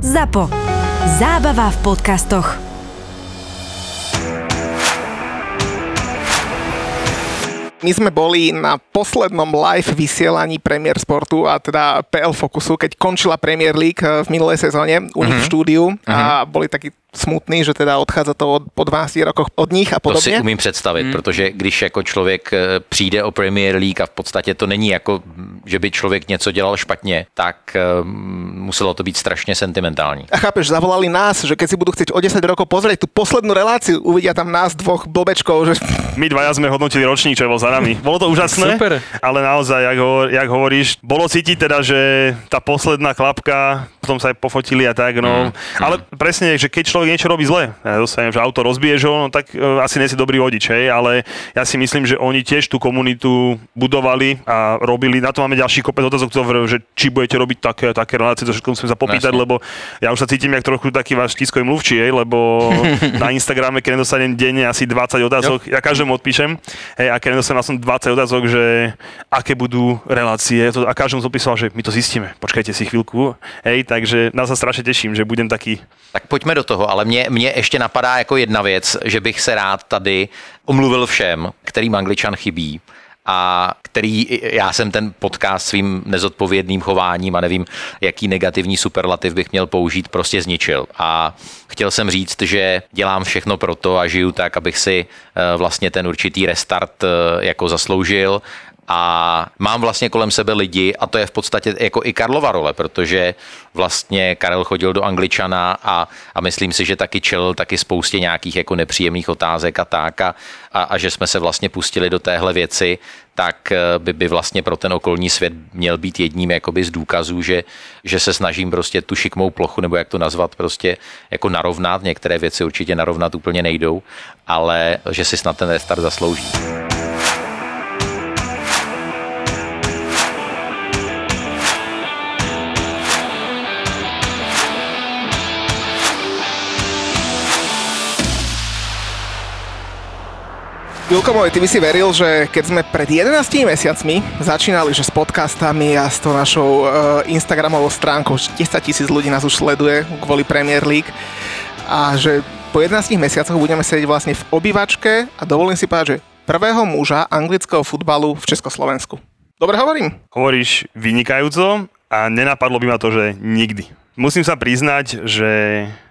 ZAPO. Zábava v podcastoch. My sme boli na poslednom live vysielaní Premier Sportu a teda PL Focusu, keď končila Premier League eh, v minulej sezóne u nich v štúdiu a boli takí smutný, že teda odchádza to od, po 12 rokoch od nich a To si podobně. umím představit, hmm. protože když jako člověk eh, přijde o Premier League a v podstatě to není jako, že by člověk něco dělal špatně, tak eh, muselo to být strašně sentimentální. A chápeš, zavolali nás, že keď si budú chcieť o 10 rokov pozrieť tú poslednú reláciu, uvidia tam nás dvoch blbečkov, že My dvaja sme hodnotili ročník, čo bol za nami. Bolo to úžasné, Super. ale naozaj, jak, hovor, jak hovoríš, bolo cítiť teda, že tá posledná klapka, potom sa aj pofotili a tak, no. Ale presne, že keď človek niečo robí zle, ja dostanem, že auto rozbiješ ho, no tak e, asi nie si dobrý vodič, hej, ale ja si myslím, že oni tiež tú komunitu budovali a robili, na to máme ďalší kopec otázok, že či budete robiť také také relácie, to všetko musím sa popýtať, Jasne. lebo ja už sa cítim jak trochu taký váš tiskový mluvčí, hej, lebo na Instagrame, keď nedostanem denne asi 20 otázok, ja každému odpíšem, hej, a keď nedostanem som 20 otázok, že aké budú relácie, to, a každému som odpísal, že my to zistíme, počkajte si chvíľku, hej, takže na sa strašne teším, že budem taký Tak pojďme do toho, ale mě, mě ještě napadá jako jedna věc, že bych se rád tady omluvil všem, kterým Angličan chybí a který, já jsem ten podcast svým nezodpovědným chováním a nevím, jaký negativní superlativ bych měl použít, prostě zničil. A chtěl jsem říct, že dělám všechno pro to a žiju tak, abych si eh, vlastně ten určitý restart eh, jako zasloužil a mám vlastně kolem sebe lidi a to je v podstatě jako i Karlova role, protože vlastně Karel chodil do Angličana a, a myslím si, že taky čel taky spoustě nějakých jako nepříjemných otázek a tak a, a, a že jsme se vlastně pustili do téhle věci, tak eh, by, by vlastně pro ten okolní svět měl být jedním jakoby z důkazů, že, že se snažím prostě tu šikmou plochu, nebo jak to nazvat, prostě jako narovnat. Některé věci určitě narovnat úplně nejdou, ale že si snad ten restart zaslouží. Julko môj, ty by si veril, že keď sme pred 11 mesiacmi začínali, že s podcastami a s tou našou uh, Instagramovou stránkou, že 10 tisíc ľudí nás už sleduje kvôli Premier League a že po 11 mesiacoch budeme sedieť vlastne v obývačke a dovolím si povedať, že prvého muža anglického futbalu v Československu. Dobre hovorím? hovoríš vynikajúco a nenapadlo by ma to, že nikdy. Musím sa priznať, že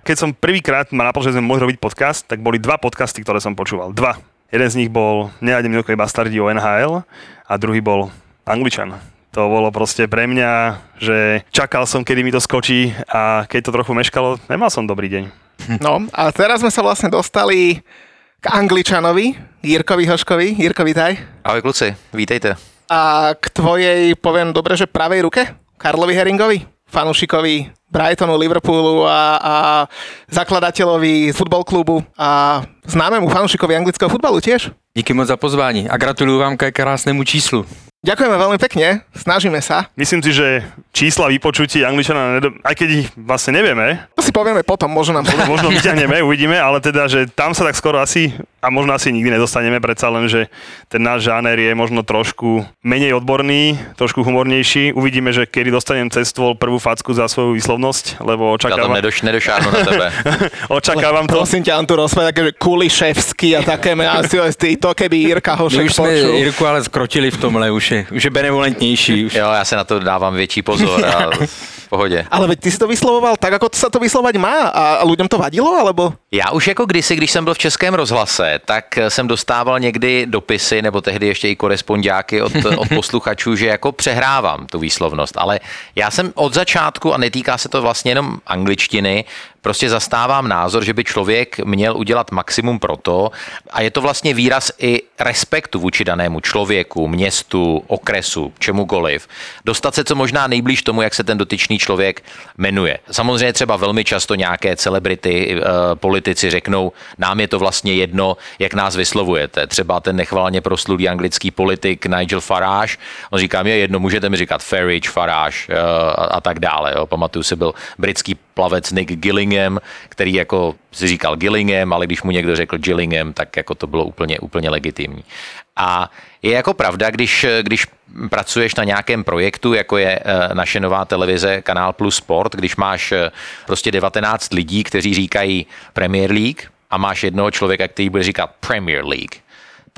keď som prvýkrát ma napadlo, že sme mohli robiť podcast, tak boli dva podcasty, ktoré som počúval. Dva. Jeden z nich bol Nenájdem jednoduché bastardi o NHL a druhý bol Angličan. To bolo proste pre mňa, že čakal som, kedy mi to skočí a keď to trochu meškalo, nemal som dobrý deň. No a teraz sme sa vlastne dostali k Angličanovi, Jirkovi Hoškovi. Jirko, vítaj. Ahoj kluci, vítejte. A k tvojej, poviem dobre, že pravej ruke, Karlovi Heringovi, fanúšikovi Brightonu, Liverpoolu a, a zakladateľovi futbol klubu a známemu fanúšikovi anglického futbalu tiež. Díky moc za pozvání a gratuluju vám ke krásnému číslu. Ďakujeme veľmi pekne, snažíme sa. Myslím si, že čísla vypočutí Angličana, nedo- aj keď ich vlastne nevieme, To si povieme potom, možno nám možno vyťahneme, uvidíme, ale teda, že tam sa tak skoro asi, a možno asi nikdy nedostaneme, predsa len, že ten náš žáner je možno trošku menej odborný, trošku humornejší. Uvidíme, že kedy dostanem cez stôl prvú facku za svoju výslovnosť, lebo Já tam očakávam, nedoš, nedošáhnu na tebe. očakávam to. Prosím ťa, Antu, rozprávaj také, že Kuliševský a také mená si ty, to keby Jirka My Hošek už jsme počul. Jirku ale skrotili v tomhle, už je, už je benevolentnější. Už. Jo, já se na to dávám větší pozor a v pohodě. Ale veď ty si to vyslovoval tak, ako sa to vyslovať má a ľuďom to vadilo, alebo? Já už jako kdysi, když jsem byl v Českém rozhlase, tak jsem dostával někdy dopisy, nebo tehdy ještě i korespondiáky od, od posluchačů, že jako přehrávám tu výslovnost. Ale já jsem od začátku, a netýká se to vlastně jenom angličtiny, prostě zastávám názor, že by člověk měl udělat maximum pro to, a je to vlastně výraz i respektu vůči danému člověku, městu, okresu, čemukoliv, dostat se co možná nejblíž tomu, jak se ten dotyčný člověk jmenuje. Samozřejmě třeba velmi často nějaké celebrity, eh, politici řeknou, nám je to vlastně jedno, jak nás vyslovujete. Třeba ten nechvalně proslulý anglický politik Nigel Farage, on říká, mě je jedno, můžete mi říkat Farage, Farage eh, a, a tak dále. Jo. Pamatuju si, byl britský plavec Nick Gillingham, který jako si říkal Gillingham, ale když mu někdo řekl Gillingham, tak jako to bylo úplně, úplně legitimní. A je jako pravda, když, když pracuješ na nějakém projektu, jako je eh, naše nová televize Kanál Plus Sport, když máš eh, prostě 19 lidí, kteří říkají Premier League a máš jednoho člověka, který bude říkat Premier League,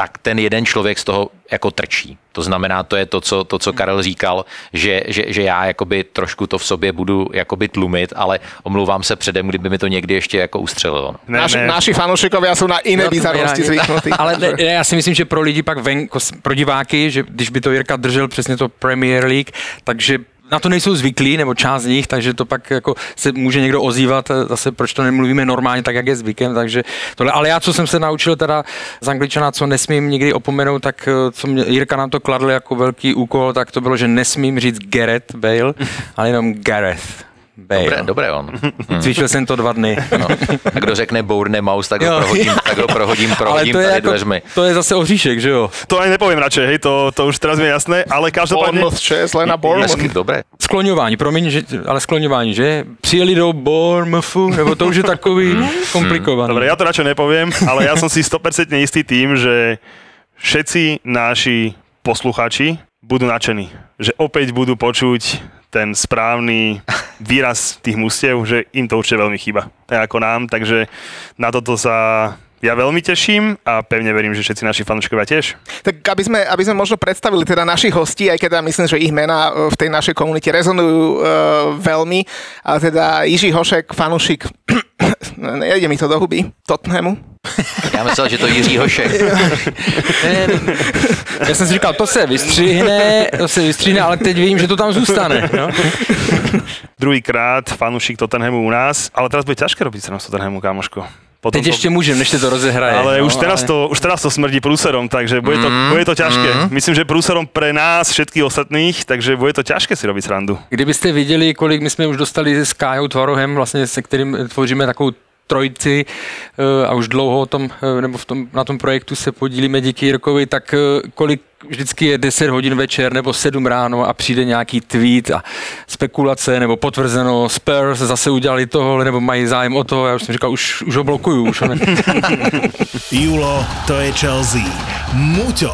tak ten jeden člověk z toho jako trčí. To znamená, to je to, co, to, co Karel říkal, že, že, že já jakoby trošku to v sobě budu jakoby tlumit, ale omlouvám se předem, kdyby mi to někdy ještě jako ustřelilo. Ne, Naši, ne. naši fanúšikovia sú na iné No, bizarnosti zvyknutí. Ale ne, ne, já si myslím, že pro lidi pak ven, jako pro diváky, že když by to Jirka držel přesně to Premier League, takže na to nejsou zvyklí, nebo část z nich, takže to pak jako se může někdo ozývat, eh, zase proč to nemluvíme normálně, tak jak je zvykem, takže tohle. Ale já, co jsem se naučil teda z angličana, co nesmím nikdy opomenout, tak eh, co mě, Jirka nám to kladl jako velký úkol, tak to bylo, že nesmím říct Gareth Bale, ale jenom Gareth Bale. Dobré, dobré on. Cvičil jsem to dva dny. No. A kdo řekne Bourne Mouse, tak ho Jo. prohodím, tak ho prohodím, Ale prohodím to je, tady jako, dveřmi. to je zase oříšek, že jo? To ani nepoviem radšej, hej, to, to už teraz mi je jasné, ale každopádne... Bournemouth 6, len na Bournemouth. Dobré. Skloňování, promiň, že, ale skloňování, že? Přijeli do Bournemouthu, nebo to už je takový komplikovaný. Dobre, ja to radšej nepoviem, ale ja som si 100% istý tým, že všetci naši posluchači budú nadšení. Že opäť budú počuť ten správny výraz tých mustiev, že im to určite veľmi chýba. Tak ako nám, takže na toto sa ja veľmi teším a pevne verím, že všetci naši fanúšikovia tiež. Tak aby sme, aby sme možno predstavili teda našich hostí, aj keď ja myslím, že ich mená e, v tej našej komunite rezonujú uh, veľmi, ale teda Jiří Hošek, fanušik, nejde mi to do huby, Tottenhamu. Já myslel, že to Jiří Hošek. Já jsem si říkal, to se vystřihne, to se vystřihne, ale teď vím, že to tam zůstane. No? Druhýkrát fanúšik Tottenhamu u nás, ale teraz bude ťažké robiť sa z Tottenhamu, kámoško. Potom Teď to- ještě můžem, než se to rozehraje. Ale no, už, teraz to, už teraz to smrdí prúserom, takže bude to, Mm, bude to ťažké. Myslím, že prúserom pre nás, všetkých ostatných, takže bude to ťažké si robiť srandu. Kdybyste viděli, kolik my jsme už dostali s Kájou Tvarohem, vlastně se kterým tvoříme takovou trojici eh, a už dlouho o tom, eh, nebo v tom, na tom projektu se podílíme díky Jirkovi, tak eh, kolik vždycky je 10 hodin večer nebo 7 ráno a přijde nějaký tweet a spekulace nebo potvrzeno Spurs zase udělali tohle nebo mají zájem o to, já už jsem říkal, už, už ho blokuju, už ho ne. Julo, to je Chelsea. Muťo,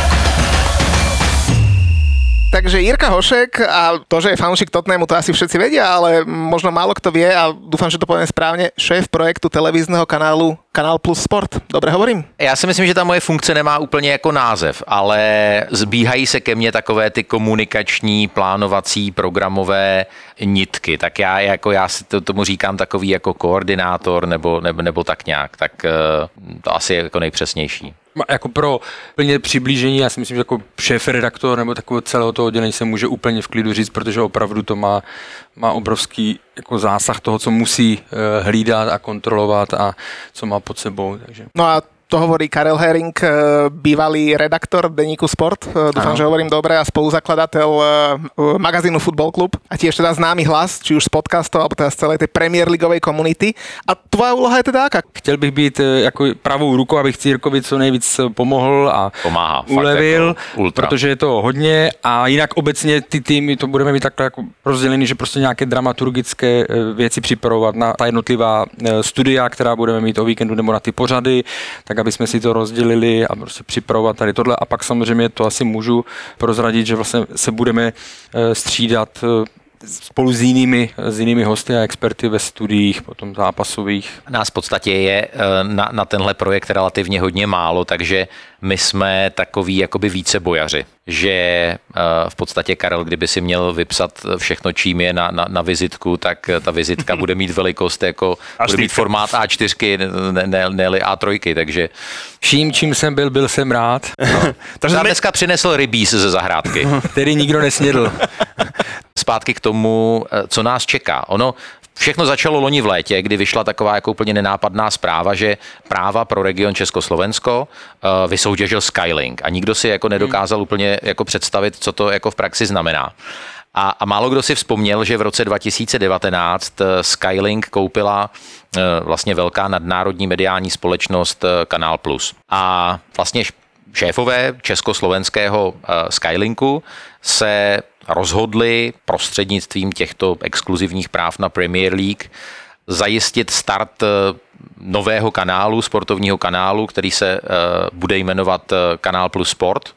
Takže Jirka Hošek a to, že je fanúšik Tottenhamu, to asi všetci vedia, ale možno málo kto vie a dúfam, že to poviem správne, šéf projektu televízneho kanálu Kanál Plus Sport. Dobre hovorím? Já si myslím, že ta moje funkce nemá úplně jako název, ale zbíhají se ke mně takové ty komunikační, plánovací, programové nitky. Tak já, jako já si to, tomu říkám takový jako koordinátor nebo, nebo, nebo tak nějak. Tak eh, to asi je jako nejpřesnější. Jako pro plně přiblížení, já si myslím, že jako šéf redaktor nebo takového celého toho oddělení se může úplně v klidu říct, protože opravdu to má, má obrovský jako zásah toho, co musí eh, hlídat a kontrolovat a co má pod sebou. Takže. No a to hovorí Karel Herring, eh, bývalý redaktor denníku Sport, eh, dúfam, že hovorím dobre, a spoluzakladateľ eh, magazínu Football Club a tiež teda známy hlas, či už z podcastov, alebo teda z celej tej Premier Leagueovej komunity. A tvoja úloha je teda aká? Chtěl bych být jako pravou rukou, abych Církovi co nejvíc pomohl a Pomáhá, fakt ulevil, jako ultra. protože je to hodně a jinak obecně ty týmy to budeme mít takhle jako rozdělený, že prostě nějaké dramaturgické věci připravovat na ta jednotlivá studia, která budeme mít o víkendu nebo na ty pořady, tak aby jsme si to rozdělili a prostě připravovat tady tohle. A pak samozřejmě to asi můžu prozradit, že vlastně se budeme eh, střídat eh, spolu s jinými, s jinými hosty a experty ve studiích, potom zápasových. Nás v podstatě je eh, na, na tenhle projekt relativně hodně málo, takže my jsme takový jakoby více bojaři, že eh, v podstatě Karel, kdyby si měl vypsat všechno, čím je na, na, na vizitku, tak eh, ta vizitka bude mít velikost jako, bude mít A4. formát A4, ne, ne, ne A3, takže Vším, čím jsem byl, byl jsem rád, Takže nám sme, dneska přinesl rybíz ze zahrádky. který nikdo nesnědl. Zpátky k tomu, eh, co nás čeká. Ono Všechno začalo loni v létě, kdy vyšla taková jako úplně nenápadná zpráva, že práva pro region Československo uh, vysoutěžil Skylink a nikdo si jako nedokázal hmm. úplně jako představit, co to jako v praxi znamená. A, a málo kdo si vzpomněl, že v roce 2019 eh, Skylink koupila eh, vlastně velká nadnárodní mediální společnost Kanál Plus. A vlastně šéfové československého Skylinku se rozhodli prostřednictvím těchto exkluzivních práv na Premier League zajistit start nového kanálu, sportovního kanálu, který se bude jmenovat Kanál Plus Sport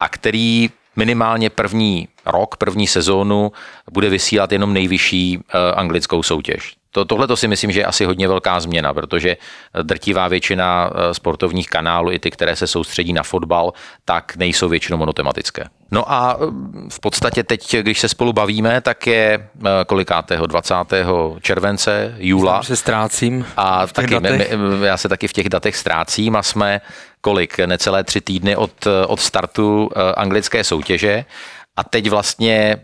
a který minimálně první rok, první sezónu bude vysílat jenom nejvyšší anglickou soutěž. To, tohle to si myslím, že je asi hodně velká změna, protože drtivá většina sportovních kanálů, i ty, které se soustředí na fotbal, tak nejsou většinou monotematické. No a v podstatě teď, když se spolu bavíme, tak je kolikátého 20. července, júla. se ztrácím. A taky, my, já se taky v těch datech ztrácím a jsme kolik, necelé tři týdny od, od startu anglické soutěže. A teď vlastně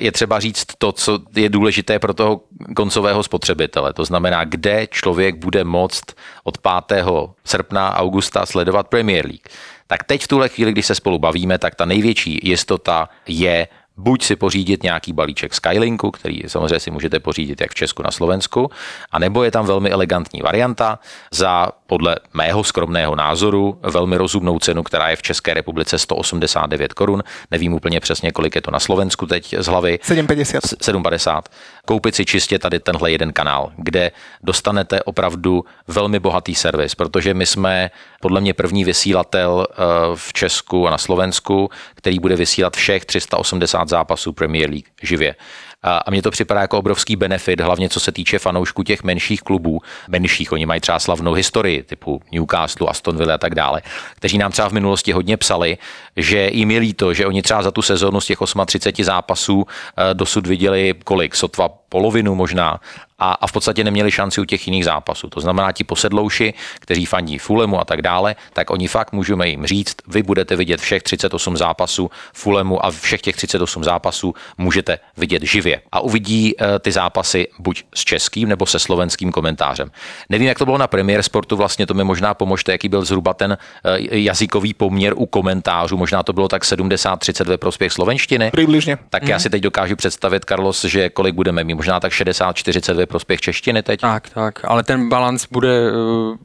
je třeba říct to, co je důležité pro toho koncového spotřebitele. To znamená, kde člověk bude moct od 5. srpna, augusta sledovat Premier League. Tak teď v tuhle chvíli, když se spolu bavíme, tak ta největší jistota je buď si pořídit nějaký balíček Skylinku, který samozřejmě si můžete pořídit jak v Česku na Slovensku, a nebo je tam velmi elegantní varianta za podle mého skromného názoru velmi rozumnou cenu, která je v České republice 189 korun. Nevím úplně přesně, kolik je to na Slovensku teď z hlavy. 750. 750. Koupit si čistě tady tenhle jeden kanál, kde dostanete opravdu velmi bohatý servis, protože my jsme podle mě první vysílatel eh, v Česku a na Slovensku, který bude vysílat všech 380 zápasů Premier League živě. A mně to připadá jako obrovský benefit, hlavně co se týče fanoušků těch menších klubů. Menších, oni mají třeba slavnou historii, typu Newcastle, Aston Villa a tak dále, kteří nám třeba v minulosti hodně psali, že jim je líto, že oni třeba za tu sezonu z těch 38 zápasů eh, dosud viděli kolik, sotva polovinu možná a, a v podstatě neměli šanci u těch jiných zápasů. To znamená, ti posedlouši, kteří fandí Fulemu a tak dále, tak oni fakt můžeme jim říct, vy budete vidět všech 38 zápasů Fulemu a všech těch 38 zápasů můžete vidět živě. A uvidí e, ty zápasy buď s českým nebo se slovenským komentářem. Nevím, jak to bylo na Premier Sportu, vlastně to mi možná pomožte, jaký byl zhruba ten e, jazykový poměr u komentářů. Možná to bylo tak 70-30 ve prospěch slovenštiny. Přibližně. Tak mm. já si teď dokážu představit, Carlos, že kolik budeme mít, možná tak 60-40 ve prospěch češtiny teď. Tak, tak, ale ten balans bude, eh,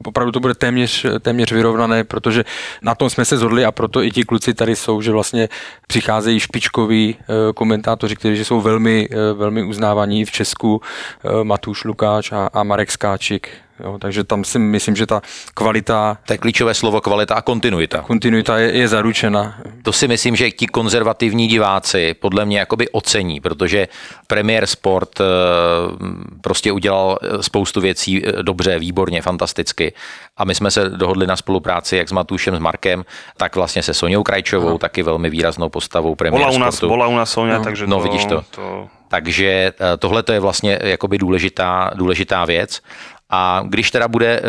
opravdu to bude téměř, téměř vyrovnané, protože na tom jsme se zhodli a proto i ti kluci tady jsou, že vlastně přicházejí špičkoví eh, komentátoři, kteří jsou velmi, eh, velmi uznávaní v Česku, Matuš Lukáč a, a Marek Skáčik, Jo, takže tam si myslím, že ta kvalita... To je klíčové slovo kvalita a kontinuita. Kontinuita je, je zaručena. To si myslím, že ti konzervativní diváci podle mě jakoby ocení, protože Premier Sport eh, prostě udělal eh, spoustu věcí eh, dobře, výborně, fantasticky. A my jsme se dohodli na spolupráci jak s Matušem, s Markem, tak vlastně se Soňou Krajčovou, Aha. taky velmi výraznou postavou Premier bola u nás, Sportu. Bola u nás Soňa, no. takže no, to, vidíš to. to... Takže tohle to je vlastně jakoby důležitá, důležitá věc. A když teda bude, eh,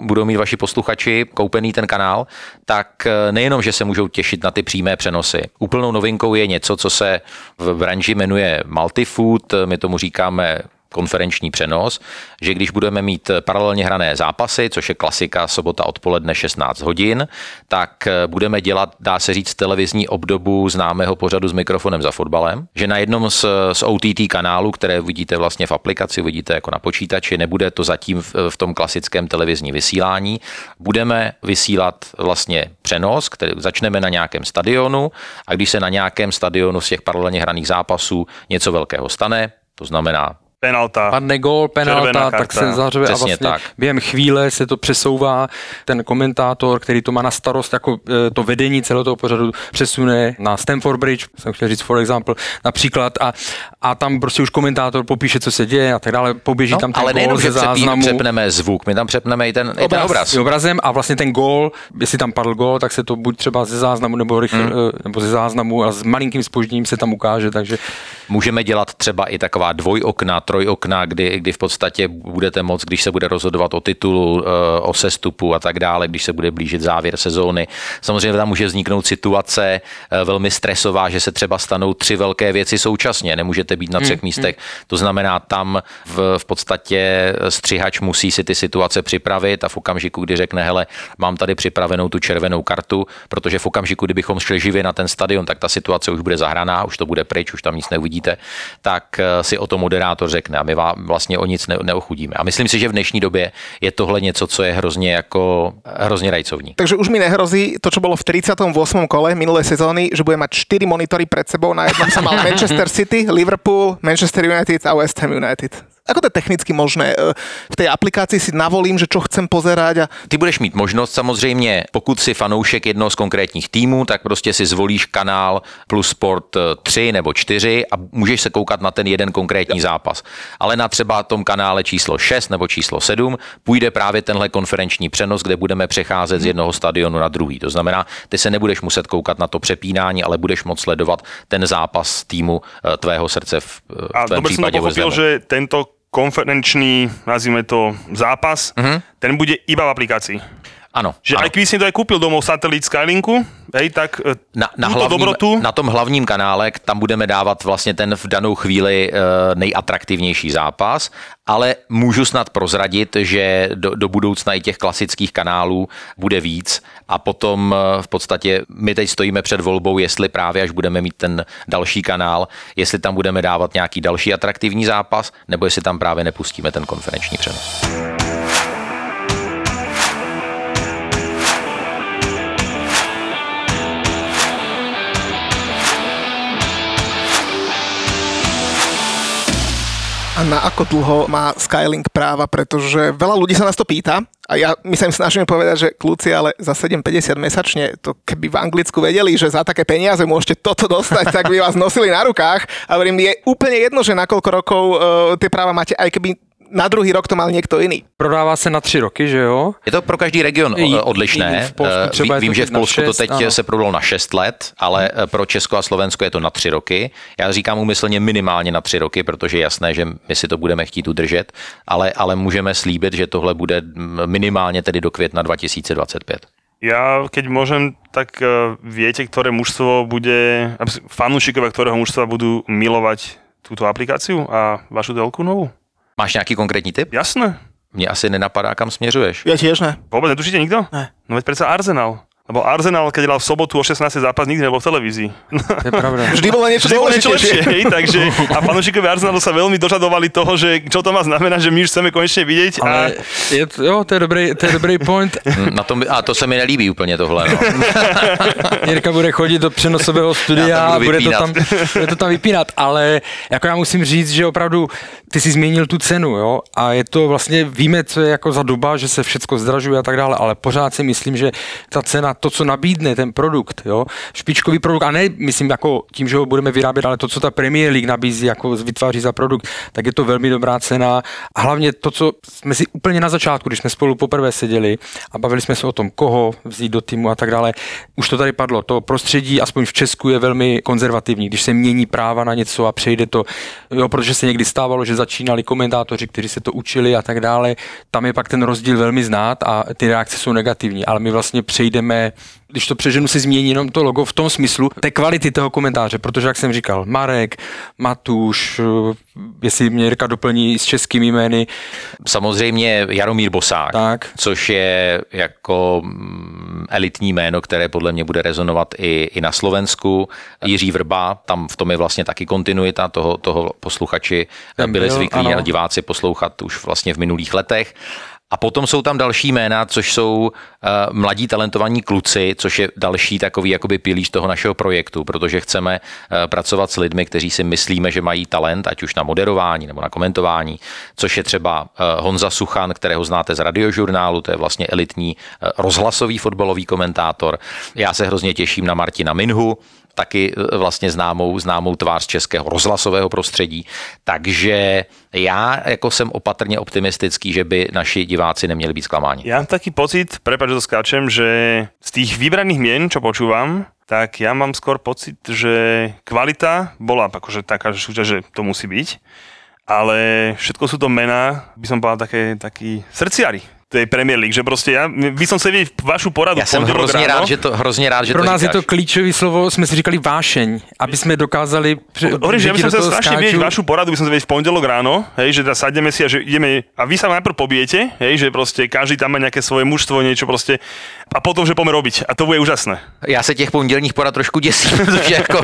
budou mít vaši posluchači koupený ten kanál, tak eh, nejenom, že se můžou těšit na ty přímé přenosy. Úplnou novinkou je něco, co se v branži jmenuje multifood, my tomu říkáme konferenční přenos, že když budeme mít paralelně hrané zápasy, což je klasika sobota odpoledne 16 hodin, tak eh, budeme dělat, dá se říct, televizní obdobu známého pořadu s mikrofonem za fotbalem, že na jednom z, z OTT kanálu, které vidíte vlastně v aplikaci, vidíte jako na počítači, nebude to zatím v, v tom klasickém televizní vysílání, budeme vysílat vlastně přenos, který začneme na nějakém stadionu a když se na nějakém stadionu z těch paralelně hraných zápasů něco velkého stane, to znamená penalta. Padne gól, penalta, tak se zařve a vlastně tak. během chvíle se to přesouvá. Ten komentátor, který to má na starost, jako e, to vedení celého toho pořadu přesune na Stamford Bridge, jsem chtěl říct for example, například a, a tam prostě už komentátor popíše, co se děje a tak dále, poběží no, tam ten ale gól ze záznamu. přepneme zvuk, my tam přepneme i ten, obraz, i ten obraz. obrazem a vlastně ten gól, jestli tam padl gól, tak se to buď třeba ze záznamu nebo, rychle, hmm. E, nebo ze záznamu a s malinkým spožděním se tam ukáže, takže... Můžeme dělat třeba i taková dvojokna trojokna, kdy, kdy v podstatě budete moct, když se bude rozhodovat o titulu, eh, o sestupu a tak dále, když se bude blížit závěr sezóny. Samozřejmě tam může vzniknout situace eh, velmi stresová, že se třeba stanou tři velké věci současně, nemůžete být na třech hmm, místech. To znamená, tam v, v podstatě střihač musí si ty situace připravit a v okamžiku, kdy řekne, hele, mám tady připravenou tu červenou kartu, protože v okamžiku, kdybychom šli živě na ten stadion, tak ta situace už bude zahraná, už to bude pryč, už tam nic neuvidíte, tak eh, si o to moderátor řekne a my vám vlastně o nic neochudíme. A myslím si, že v dnešní době je tohle něco, co je hrozně jako hrozně rajcovní. Takže už mi nehrozí to, čo bylo v 38. kole minulé sezóny, že bude mať 4 monitory před sebou, na jednom mal Manchester City, Liverpool, Manchester United a West Ham United. Ako to je technicky možné? E, v té aplikaci si navolím, že čo chcem pozerať a... Ty budeš mít možnost samozřejmě, pokud si fanoušek jednoho z konkrétních týmů, tak prostě si zvolíš kanál plus sport 3 e, nebo 4 a můžeš se koukat na ten jeden konkrétní zápas. Ale na třeba tom kanále číslo 6 nebo číslo 7 půjde právě tenhle konferenční přenos, kde budeme přecházet z jednoho stadionu na druhý. To znamená, ty se nebudeš muset koukat na to přepínání, ale budeš moct sledovat ten zápas týmu e, tvého srdce v, v a dobre som to pochopil, že tento konferenčný, nazvime to, zápas, uh-huh. ten bude iba v aplikácii. Ano. Že ano. aj když si to aj kúpil domov satelit Skylinku, hej, tak e, na, na, hlavním, dobrotu... na tom hlavním kanále, tam budeme dávat vlastně ten v danou chvíli uh, nejatraktivnější zápas, ale můžu snad prozradit, že do, do budoucna i těch klasických kanálů bude víc a potom uh, v podstatě my teď stojíme před volbou, jestli právě až budeme mít ten další kanál, jestli tam budeme dávat nějaký další atraktivní zápas, nebo jestli tam právě nepustíme ten konferenční přenos. A na ako dlho má Skylink práva, pretože veľa ľudí sa nás to pýta a ja my sa im snažíme povedať, že kľúci, ale za 7,50 mesačne, to keby v Anglicku vedeli, že za také peniaze môžete toto dostať, tak by vás nosili na rukách. A hovorím, je úplne jedno, že na koľko rokov uh, tie práva máte, aj keby na druhý rok to mal někdo jiný. Prodává se na tři roky, že jo? Je to pro každý region odlišné. V Polsku eh, třeba Vím, že v Polsku to teď ano. se prodalo na 6 let, ale hmm. pro Česko a Slovensko je to na tři roky. Já říkám umyslně minimálně na tři roky, protože je jasné, že my si to budeme chtít udržet, ale, ale můžeme slíbit, že tohle bude minimálně tedy do května 2025. Ja, keď môžem, tak uh, viete, ktoré mužstvo bude, fanúšikovia ktorého mužstva budú milovať túto aplikáciu a vašu telku novú? Máš nějaký konkrétní tip? Jasné. Mně asi nenapadá, kam směřuješ. Já tiež ne. Vůbec netušíte nikdo? Ne. No veď přece Arsenal. Lebo Arsenal, keď hral v sobotu o 16. zápas, nikdy nebol v televízii. To je pravda. Vždy bolo niečo, Vždy bolo niečo lepšie. Hej, takže, a fanúšikovia Arsenalu sa veľmi dožadovali toho, že čo to má znamená, že my už chceme konečne vidieť. Ale a... je, jo, to je dobrý, to je dobrý point. Hm, na tom, a to se mi nelíbí úplně tohle. No. Jirka bude chodit do přenosového studia a bude to, tam, bude to tam vypínat, ale jako já musím říct, že opravdu ty jsi změnil tu cenu, jo, a je to vlastně, víme, co je jako za doba, že se všechno zdražuje a tak dále, ale pořád si myslím, že ta cena, to, co nabídne ten produkt, jo, špičkový produkt, a ne, myslím, jako tím, že ho budeme vyrábět, ale to, co ta Premier League nabízí, jako vytváří za produkt, tak je to velmi dobrá cena. A hlavně to, co jsme si úplně na začátku, když jsme spolu poprvé seděli a bavili jsme se o tom, koho vzít do týmu a tak dále, už to tady padlo. To prostředí, aspoň v Česku, je velmi konzervativní, když se mění práva na něco a přejde to, jo, protože se někdy stávalo, že začínali komentátoři, kteří se to učili a tak dále. Tam je pak ten rozdíl velmi znát a ty reakce jsou negativní, ale my vlastně přejdeme když to přeženu, si změní jenom to logo v tom smyslu té kvality toho komentáře, protože, jak jsem říkal, Marek, Matuš, jestli mě Jirka doplní s českými jmény. Samozřejmě Jaromír Bosák, tak. což je jako mm, elitní jméno, které podle mě bude rezonovat i, i na Slovensku. Jiří Vrba, tam v tom je vlastně taky kontinuita, toho, toho posluchači Ten byli byl, zvyklí ano. a diváci poslouchat už vlastně v minulých letech. A potom jsou tam další jména, což jsou uh, mladí talentovaní kluci, což je další takový jakoby pilíř toho našeho projektu, protože chceme uh, pracovat s lidmi, kteří si myslíme, že mají talent, ať už na moderování nebo na komentování, což je třeba uh, Honza Suchan, kterého znáte z radiožurnálu, to je vlastně elitní uh, rozhlasový fotbalový komentátor. Já se hrozně těším na Martina Minhu, taky e, vlastně známou, známou tvář českého rozhlasového prostředí. Takže já jako jsem opatrně optimistický, že by naši diváci neměli být zklamáni. Já mám taký pocit, prepáč, že to skáčem, že z tých vybraných mien, čo počúvam, tak ja mám skôr pocit, že kvalita bola akože taká, že, že to musí byť ale všetko sú to mená, by som povedal, také, takí srdciari tej Premier League, že prostě já, by som se vidieť vašu poradu Já jsem hrozně rád, že to, hrozně rád, že Pro to nás říkáš. je to klíčové slovo, jsme si říkali vášeň, aby jsme dokázali... pře- Hovorím, že ja by děti som do sa toho strašne skáču. vidieť vašu poradu, by som sa vidieť v pondelok ráno, hej, že teda sadneme si a že ideme, a vy sa najprv pobijete, hej, že prostě každý tam má nejaké svoje mužstvo, niečo prostě, a potom, že poďme robiť. A to bude úžasné. Já se těch pondělních porad trošku děsím, protože jako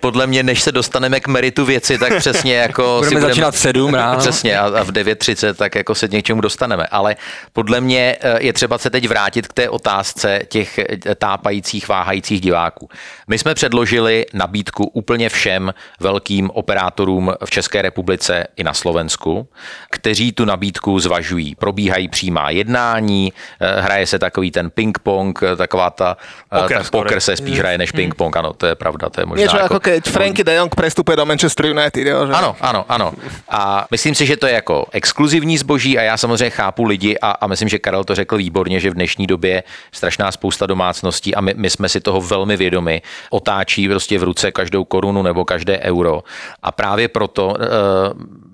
podle mě, než se dostaneme k meritu věci, tak přesně jako Budeme začínat v sedm ráno. Přesně a, a v 9.30 tak jako se k něčemu dostaneme. Ale podle mě eh, je třeba se teď vrátit k té otázce těch eh, tápajících, váhajících diváků. My jsme předložili nabídku úplně všem velkým operátorům v České republice i na Slovensku, kteří tu nabídku zvažují. Probíhají přímá jednání, eh, hraje se takový ten ping-pong, taková ta Poker tak skoro. poker se spíš hraje než ping-pong, ano, to je pravda, to je možná Niečo jako, ako keď Frankie de Jong prestupuje do Manchester United, jo? Že... ano, ano, ano. A myslím si, že to je jako exkluzivní zboží a já samozřejmě chápu lidi a, a myslím, že Karel to řekl výborně, že v dnešní době strašná spousta domácností a my, my jsme si toho velmi vědomi, otáčí prostě v ruce každou korunu nebo každé euro. A právě proto uh,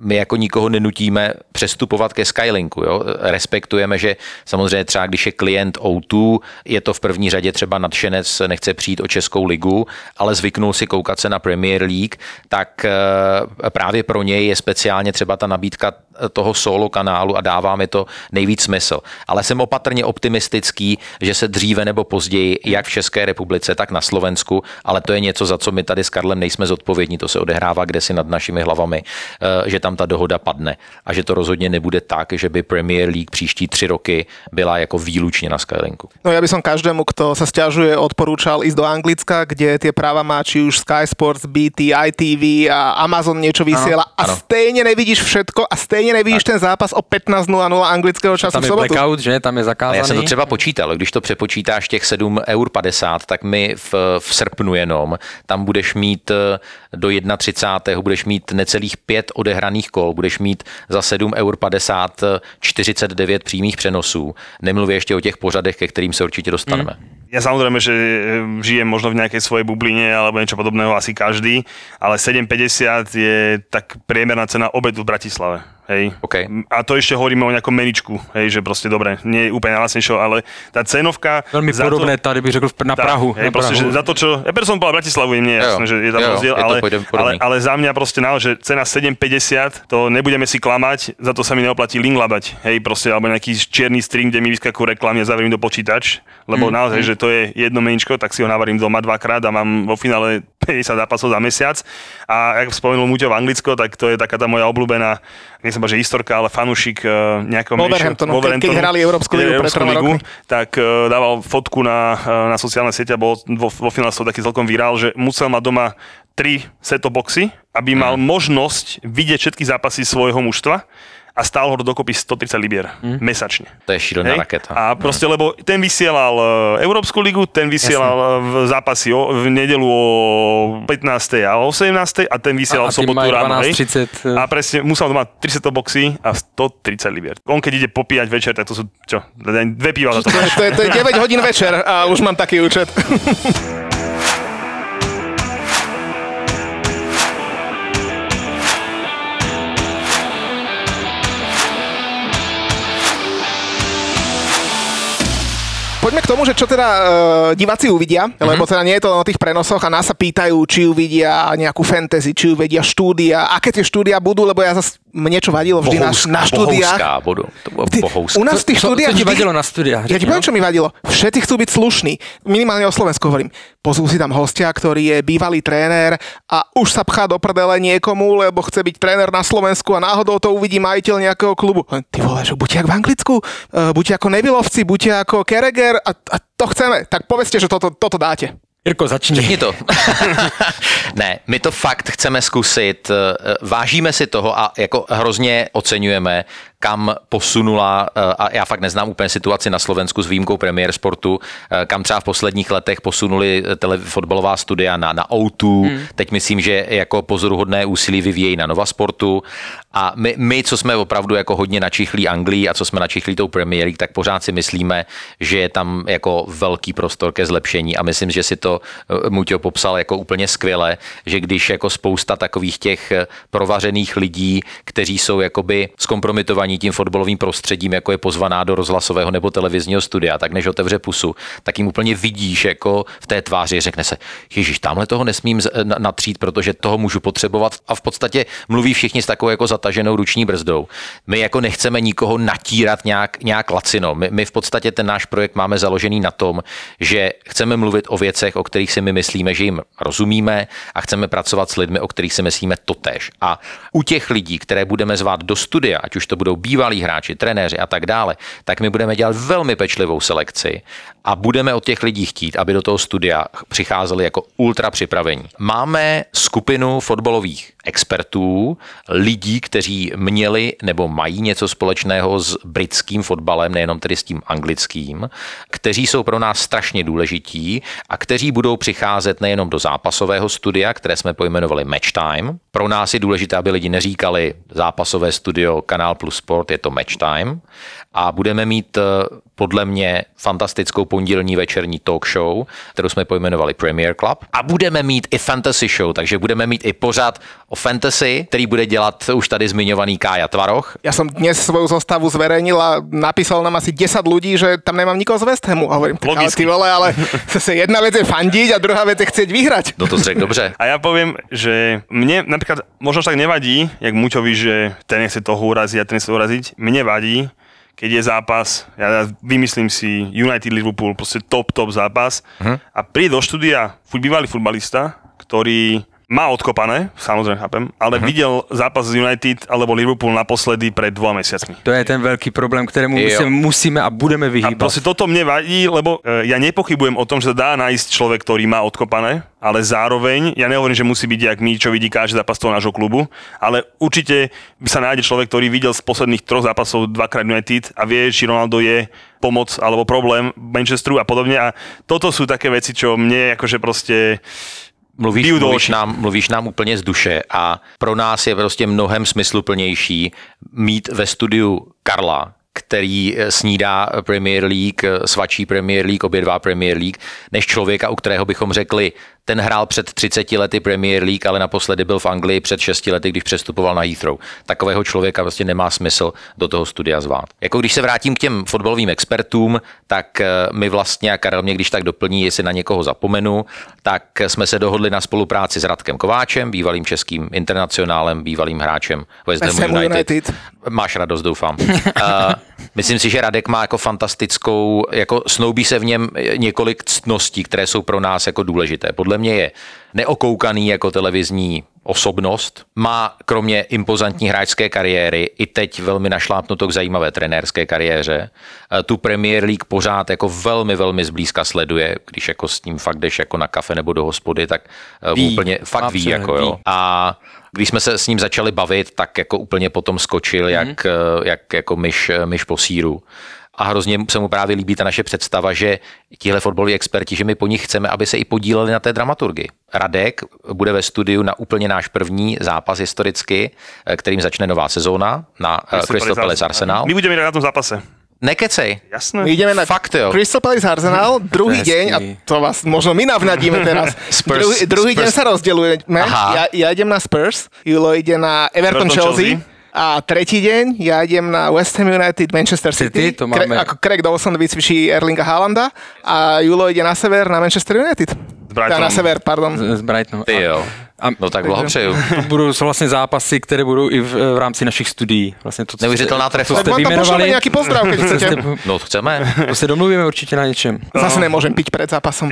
my jako nikoho nenutíme přestupovat ke Skylinku. Jo? Respektujeme, že samozřejmě třeba když je klient O2, je to v první řadě třeba nadšenec, nechce přijít o Českou ligu, ale zvyknul si koukat se na Premier League, tak eh, právě pro něj je speciálně třeba ta nabídka toho solo kanálu a dává mi to nejvíc smysl. Ale jsem opatrně optimistický, že se dříve nebo později, jak v České republice, tak na Slovensku, ale to je něco, za co my tady s Karlem nejsme zodpovědní, to se odehrává kdesi nad našimi hlavami, eh, že tam ta dohoda padne a že to rozhodně nebude tak, že by Premier League příští tři roky byla jako výlučně na Skylinku. No ja by som každému, kto sa stiažuje, odporúčal ísť do Anglicka, kde tie práva má či už Sky Sports, BT, ITV a Amazon niečo vysiela a áno. stejne nevidíš všetko a stejne nevidíš ten zápas o 15.00 anglického času Tam v je sobotu. blackout, že? Tam je A zakázaný. já jsem to třeba počítal, když to přepočítáš těch 7,50 eur, tak my v, v srpnu jenom, tam budeš mít do 31. budeš mít necelých pět odehraných kol, budeš mít za 7,50 eur 49 přímých přenosů. Nemluvě ještě o těch pořadech, ke kterým se určitě dostaneme. Ja samozrejme, že žijem možno v nejakej svojej bubline alebo niečo podobného asi každý, ale 7,50 je tak priemerná cena obedu v Bratislave. Hej. OK. A to ešte hovoríme o nejakom meničku, hej, že proste dobre, nie je úplne najlacnejšou, ale tá cenovka... Velmi za podobné to, tady bych řekl v- na Tá, Prahu. Hej, na proste, Prahu. že za to, čo... Ja som bola v Bratislavu, je mne Jo, jasné, že je tam jo, rozdiel, je to ale, ale, ale za mňa proste naozaj, že cena 7,50, to nebudeme si klamať, za to sa mi neoplatí link labať, hej, proste, alebo nejaký čierny stream, kde mi vyskakujú reklamy a zaverím do počítač, lebo mm, naozaj, že to je jedno meničko, tak si ho navarím doma dvakrát a mám vo finále 50 zápasov za mesiac. A jak spomenul Muťo v Anglicko, tak to je taká tá moja obľúbená, nechcem povedať, že historka, ale fanúšik uh, nejakého Wolverhamptonu, keď- keď hrali Európsku ligu troma rokmi. tak uh, dával fotku na, uh, na sociálne siete a bol vo, vo finále toho taký celkom virál, že musel mať doma tri seto boxy, aby mal možnosť vidieť všetky zápasy svojho mužstva a stál ho to dokopy 130 libier mesačne. To je šílená raketa. A proste, lebo ten vysielal Európsku ligu, ten vysielal e, v zápasy o, v nedelu o 15. a o 18. a ten vysielal A- a v sobotu ráno. hej. 12:30, A presne, musel doma 300 boxy a 130 libier. On keď ide popíjať večer, tak to sú, čo, dve piva za to. To je, to, je, to je 9 hodín večer a už mám taký účet. tomu, že čo teda uh, diváci uvidia, mm-hmm. lebo teda nie je to len o tých prenosoch a nás sa pýtajú, či uvidia nejakú fantasy, či uvidia štúdia, aké tie štúdia budú, lebo ja zase mne čo vadilo vždy na, na štúdiách. Bohouská. To bohouská. u nás v tých Co- co štúdiách... ti vždy- vadilo na studiách, Ja ti poviem, čo mi vadilo. Všetci chcú byť slušní. Minimálne o Slovensku hovorím. Pozvú si tam hostia, ktorý je bývalý tréner a už sa pchá do prdele niekomu, lebo chce byť tréner na Slovensku a náhodou to uvidí majiteľ nejakého klubu. Len Ty vole, že buďte jak v Anglicku, uh, buďte ako Nevilovci, buďte ako Kereger a, a to chceme. Tak povedzte, že toto, toto dáte. Jirko, začni. Řekni to. ne, my to fakt chceme zkusit. eh, Vážíme si toho a jako hrozně oceňujeme kam posunula, eh, a já fakt neznám úplně situaci na Slovensku s výjimkou premiér sportu, eh, kam třeba v posledních letech posunuli tele, fotbalová studia na, na O2, hmm. teď myslím, že jako pozoruhodné úsilí vyvíjejí na Nova Sportu. A my, my, co jsme opravdu jako hodně načichlí Anglii a co jsme načichlí tou Premier League, tak pořád si myslíme, že je tam jako velký prostor ke zlepšení. A myslím, že si to Muťo popsal jako úplně skvěle, že když jako spousta takových těch provařených lidí, kteří jsou jakoby zkompromitovaní tím fotbalovým prostředím, jako je pozvaná do rozhlasového nebo televizního studia, tak než otevře pusu, tak jim úplně vidíš jako v té tváři, řekne se, Ježíš, tamhle toho nesmím natřít, protože toho můžu potřebovat a v podstatě mluví všichni s takovou jako zataženou ruční brzdou. My jako nechceme nikoho natírat nějak, nějak lacino. My, my v podstatě ten náš projekt máme založený na tom, že chceme mluvit o věcech, o kterých si my myslíme, že jim rozumíme a chceme pracovat s lidmi, o kterých si myslíme totéž. A u těch lidí, které budeme zvát do studia, ať už to budou bývalí hráči, trenéři a tak dále, tak my budeme dělat velmi pečlivou selekci a budeme od těch lidí chtít, aby do toho studia přicházeli jako ultra připravení. Máme skupinu fotbalových expertů, lidí, kteří měli nebo mají něco společného s britským fotbalem, nejenom tedy s tím anglickým, kteří jsou pro nás strašně důležití a kteří budou přicházet nejenom do zápasového studia, které jsme pojmenovali Match Time. Pro nás je důležité, aby lidi neříkali zápasové studio Kanál Plus Sport, je to Match Time. A budeme mít podle mě fantastickou pondělní večerní talk show, kterou jsme pojmenovali Premier Club. A budeme mít i fantasy show, takže budeme mít i pořád o fantasy, který bude dělat už tady zmiňovaný Kája Tvaroch. Já jsem dnes svou zostavu zverejnil a napísal nám asi 10 lidí, že tam nemám nikoho z West Hamu. A hovorím, ale ty vole, ale se jedna věc je fandiť a druhá věc je chcieť vyhrať. No to řekl dobře. A já povím, že mně například možno tak nevadí, jak Muťovi, že ten nechce toho uraziť a ten nechce uraziť. Mne vadí, keď je zápas, ja vymyslím si United Liverpool, proste top, top zápas uh-huh. a príde do štúdia bývalý futbalista, ktorý má odkopané, samozrejme chápem, ale uh-huh. videl zápas z United alebo Liverpool naposledy pred dvoma mesiacmi. To je ten veľký problém, ktorému musíme, musíme a budeme vyhýbať. A proste toto mne vadí, lebo e, ja nepochybujem o tom, že dá nájsť človek, ktorý má odkopané, ale zároveň, ja nehovorím, že musí byť jak my, čo vidí každý zápas toho nášho klubu, ale určite by sa nájde človek, ktorý videl z posledných troch zápasov dvakrát United a vie, či Ronaldo je pomoc alebo problém Manchesteru a podobne. A toto sú také veci, čo mne akože proste Mluvíš, mluvíš, nám, mluvíš nám úplně z duše a pro nás je prostě mnohem smysluplnější mít ve studiu Karla, který snídá Premier League, svačí Premier League, obě dva Premier League, než člověka, u kterého bychom řekli, ten hrál před 30 lety Premier League, ale naposledy byl v Anglii před 6 lety, když přestupoval na Heathrow. Takového člověka prostě nemá smysl do toho studia zvát. Jako když se vrátím k těm fotbalovým expertům, tak eh, my vlastně, a Karel mě když tak doplní, jestli na někoho zapomenu, tak jsme se dohodli na spolupráci s Radkem Kováčem, bývalým českým internacionálem, bývalým hráčem West Ham United. United. Máš radost, doufám. myslím si, že Radek má jako fantastickou, jako snoubí se v něm několik ctností, které jsou pro nás jako důležité. Podle mě je neokoukaný jako televizní osobnost, má kromě impozantní hráčské kariéry i teď velmi našlápnuto k zajímavé trenérské kariéře. E, tu Premier League pořád jako velmi, velmi zblízka sleduje, když jako s ním fakt jdeš jako na kafe nebo do hospody, tak e, ví, úplně fakt ví, jako ví. jo. A když jsme se s ním začali bavit, tak jako úplně potom skočil, mm-hmm. jak, e, jak jako myš, myš po síru a hrozně se mu právě líbí ta naše představa, že tihle fotbaloví experti, že my po nich chceme, aby se i podíleli na té dramaturgii. Radek bude ve studiu na úplně náš první zápas historicky, eh, kterým začne nová sezóna na eh, Crystal Palace Arsenal. My budeme na tom zápase. Nekecej. Jasné. My ideme na Fakt, jo. Crystal Palace Arsenal druhý deň a to vás možno my navnadíme teraz. Spurs, druhý, druhý Spurs. deň sa rozdeľujeme. Ja, ja idem na Spurs, Julo ide na Everton, Everton Chelsea. Chelsea. A tretí deň ja idem na West Ham United Manchester City. City to máme. Craig, ako Craig Dawson vycvičí Erlinga Haalanda a Julo ide na sever na Manchester United. Z Brighton. Na sever, pardon. Z, z Brightonu. Ty jo. A, no tak blahopřeju. To budou vlastně zápasy, které budou i v, v rámci našich studií. Vlastně to, Neuvěřitelná trefa. Tak vám tam nějaký pozdrav, keď chcete. No chceme. To se domluvíme určitě na něčem. Zase nemůžem piť před zápasom.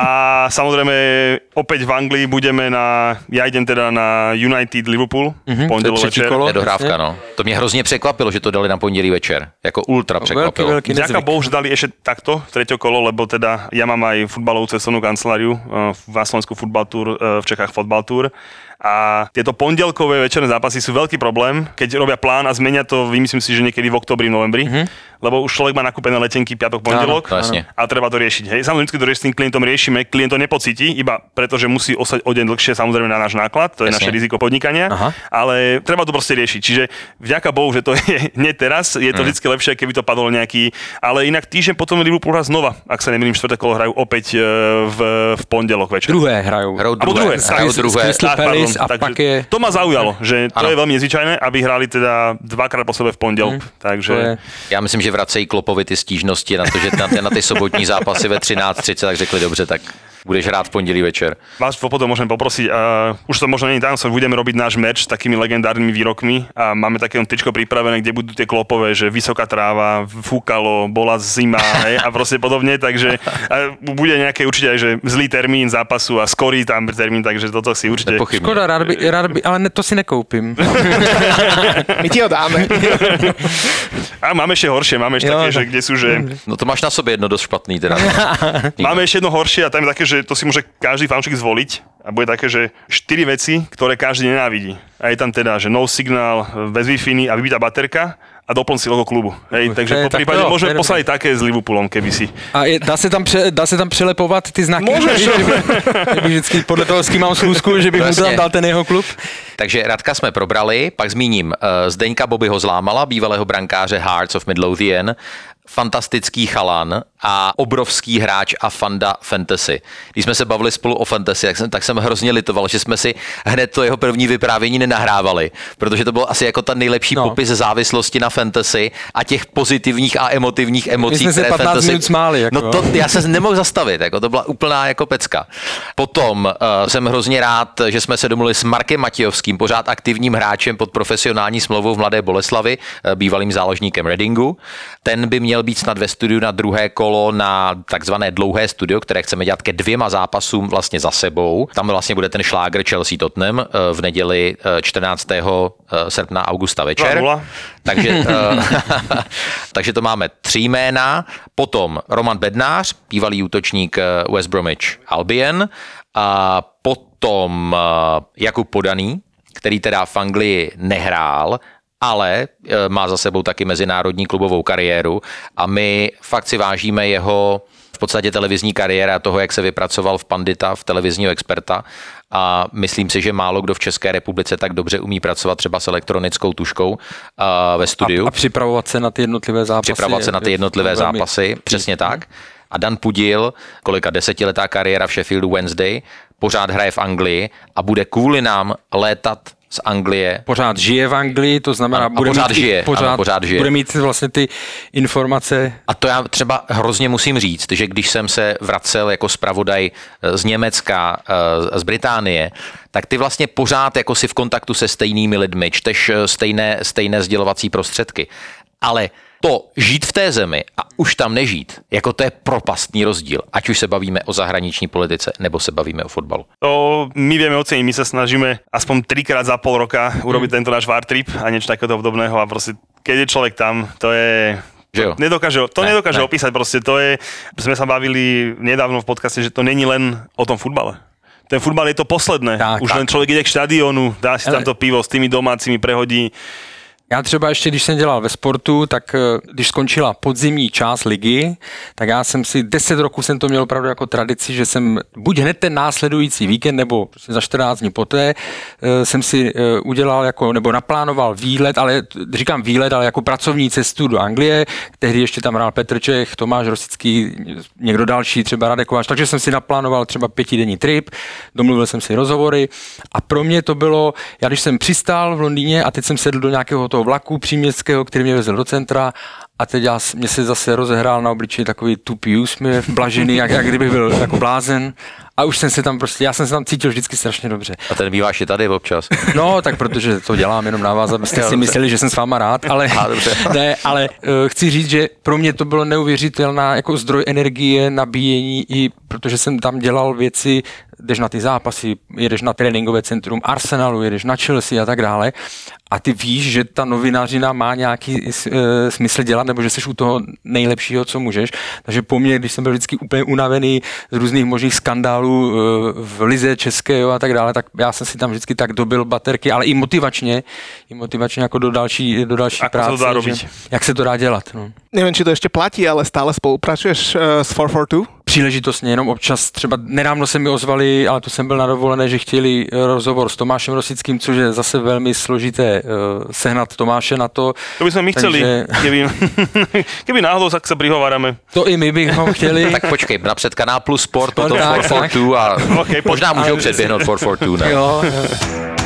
A samozřejmě opět v Anglii budeme na, já jdem teda na United Liverpool mm-hmm, pondělí večer. Kolo, dohrávka, no. To mě hrozně překvapilo, že to dali na pondělí večer. Jako ultra překvapilo. Velký, velký Ďaká Bohu, že dali ještě takto, třetí kolo, lebo teda já mám aj futbalovou cestovnú kanceláriu eh, v Slovensku Futbal Tour eh, v Čechách Čechách Football Tour. A tieto pondelkové večerné zápasy sú veľký problém, keď robia plán a zmenia to, vymyslím si, že niekedy v oktobri, novembri, mm-hmm. lebo už človek má nakúpené letenky piatok, pondelok Áno, a treba to riešiť. Hej. Samozrejme, to s tým klientom riešime, klient to nepocíti, iba preto, že musí ostať o deň dlhšie, samozrejme na náš náklad, to je Jasne. naše riziko podnikania, Aha. ale treba to proste riešiť. Čiže vďaka Bohu, že to je nie teraz, je to Mm. vždy lepšie, keby to padol nejaký, ale inak týždeň potom Liverpool hrá znova, ak sa nemýlim, štvrté kolo hrajú opäť e, v, v pondelok večer. Druhé hrajou. Hrajou Alebo druhé, druhé, hrajou s- s druhé. Crystal Tak, Palace a takže pak je... To ma zaujalo, že to Ano. je veľmi nezvyčajné, aby hrali teda dvakrát po sebe v pondelok. Takže To je... Já myslím, že vracejí Klopovi ty stížnosti na to, že na, ty- na ty sobotní zápasy ve 13.30, tak řekli dobře, tak budeš hrát v pondělí večer. vás potom môžem poprosiť, uh, už to možno nie je tajomstvo, budeme robiť náš merch s takými legendárnymi výrokmi a máme také tričko pripravené, kde budú tie klopové, že vysoká tráva, fúkalo, bola zima hej, a proste podobne, takže uh, bude nejaké určite aj, že zlý termín zápasu a skorý tam termín, takže toto si určite... Nepochybně. Škoda, rád by, rád by, ale ne, to si nekoupím. My ti ho dáme. A máme ešte horšie, máme Jo, také, tak- že kde sú, že No to máš na sobě jedno dost špatný teda. Máme ešte jedno horšie a tam je také, že to si môže každý fanúšik zvoliť a bude také, že 4 veci, ktoré každý nenávidí. A je tam teda, že no signál, bez wi a vybitá baterka a doplň si logo klubu. Hej, to takže je po tak prípade jo, môžeme poslať také s Liverpoolom, keby si. A je, dá, se tam pře, dá se tam přelepovat ty znaky? Můžeš. Že že vždycky podle toho, s kým mám schůzku, že bych mu Jasně. tam dal ten jeho klub? Takže Radka jsme probrali, pak zmíním uh, Zdeňka Bobbyho zlámala, bývalého brankáře Hearts of Midlothian, fantastický chalan a obrovský hráč a fanda fantasy. Když jsme se bavili spolu o fantasy, tak jsem, tak jsem hrozně litoval, že jsme si hned to jeho první vyprávění nenahrávali, protože to bylo asi jako ta nejlepší No. popis závislosti na fantasy a těch pozitivních a emotivních emocí, jsme se které 15 fantasy... minut smáli, jako, no to, já se nemohl zastavit, jako to byla úplná jako pecka. Potom uh, jsem hrozně rád, že jsme se domluvili s Markem Matějovským, pořád aktivním hráčem pod profesionální smlouvou v Mladé Boleslavi, eh, bývalým záložníkem Readingu. Ten by měl být snad ve studiu na druhé kolo na takzvané dlouhé studio, které chceme dělat ke dvěma zápasům vlastně za sebou. Tam vlastně bude ten šláger Chelsea Tottenham eh, v neděli eh, 14. srpna Augusta večer. 2:0. Takže, eh, takže to máme tři jména, potom Roman Bednář, bývalý útočník eh, West Bromwich Albion, a potom eh, Jakub Podaný, který teda v Anglii nehrál, ale eh, má za sebou taky mezinárodní klubovou kariéru a my fakt si vážíme jeho v podstatě televizní kariéra a toho, jak se vypracoval v Pandita, v televizního experta a myslím si, že málo kdo v České republice tak dobře umí pracovat třeba s elektronickou tuškou uh, ve studiu A, a připravovat se na ty jednotlivé zápasy. připravovat se na ty je jednotlivé zápasy, přesně tak. A Dan Pudil, kolika desetiletá kariéra v Sheffieldu Wednesday, pořád hraje v Anglii a bude kvůli nám létat z Anglie Pořád žije v Anglii, to znamená, a bude pořád mít, žije, pořád, ano, pořád žije. bude mít vlastně ty informace A to já třeba hrozně musím říct, že když jsem se vracel jako zpravodaj eh, z Německa, eh, z Británie, tak ty vlastně pořád jako si v kontaktu se stejnými lidmi, čteš eh, stejné, stejné sdělovací prostředky. Ale to žít v té zemi a už tam nežít, jako to je propastný rozdíl, ať už se bavíme o zahraniční politice, nebo se bavíme o fotbalu. To my vieme oceniť, my sa snažíme aspoň trikrát za pol roka urobiť tento náš VAR trip a niečo takéto podobného a proste keď je človek tam, to je... Že jo? To nedokáže, to Ne, nedokáže ne. opísať, proste to je, sme sa bavili nedávno v podcaste, že to není len o tom futbale. Ten futbal je to posledné. Tak, Už tak. len človek ide k štadionu, dá si tam to pivo s tými domácimi, prehodí. Já třeba ještě, když jsem dělal ve sportu, tak eh, když skončila podzimní část ligy, tak já jsem si 10 roků jsem to měl opravdu jako tradici, že jsem buď hned ten následující víkend, nebo prostě za 14 dní poté, eh, jsem si eh, udělal jako, nebo naplánoval výlet, ale říkám výlet, ale jako pracovní cestu do Anglie. Tehdy ještě tam hrál Petr Čech, Tomáš Rosický, někdo další, třeba Radek Kováč, takže jsem si naplánoval třeba pětidenní trip, domluvil jsem si rozhovory a pro mě to bylo, já když jsem přistál v Londýně a teď jsem sedl do nějakého toho vlaku příměstského, který mě vezl do centra a teď já, mě se zase rozehrál na obličeji takový tupý úsměv, blažený, jak, jak kdybych byl jako blázen a už jsem se tam prostě, já jsem se tam cítil vždycky strašně dobře. A ten býváš i tady občas. No, tak protože to dělám jenom na vás, abyste si mysleli, že jsem s váma rád, ale, A, dobře. ne, ale uh, chci říct, že pro mě to bylo neuvěřitelná jako zdroj energie, nabíjení, i protože jsem tam dělal věci, jdeš na ty zápasy, jedeš na tréninkové centrum Arsenalu, jedeš na Chelsea a tak dále a ty víš, že ta novinářina má nějaký uh, smysl dělat, nebo že jsi u toho nejlepšího, co můžeš. Takže po mně, když jsem byl vždycky úplně unavený z různých možných skandálů fotbalu eh, v lize české jo, a tak dále, tak já jsem si tam vždycky tak dobil baterky, ale i motivačně, i motivačně jako do další, do další Ako práce. se to dá že-? Jak se to dá dělat. No. Neviem, či to ešte platí, ale stále spolupracuješ uh, s 442? Příležitostně, jenom občas, třeba nedávno se mi ozvali, ale to jsem byl na dovolené, že chtěli eh, rozhovor s Tomášem Rosickým, což je zase velmi složité uh, sehnat Tomáše na to. To by sme my chceli, Takže- keby, keby náhodou sa sa prihovárame. To i my bychom chtěli. Tak počkej, napřed Kanál Plus Sport, potom tak, 442 a Ok, po- možná můžou předběhnout 442, ne? jo, jo.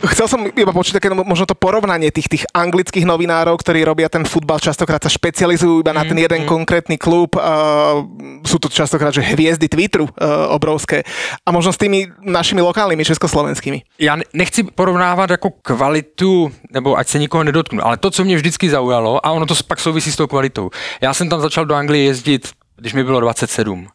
Chcel som iba počuť také no, možno to porovnanie tých, tých anglických novinárov, ktorí robia ten futbal, častokrát sa špecializujú iba na ten jeden konkrétny klub. Uh, sú to častokrát že hviezdy Twitteru uh, obrovské. A možno s tými našimi lokálnymi československými. Já ne- nechci porovnávat jako kvalitu, nebo ať se nikoho nedotknu, ale to, co mě vždycky zaujalo, a ono to pak souvisí s tou kvalitou. Já jsem tam začal do Anglie jezdit, když mi bylo 27.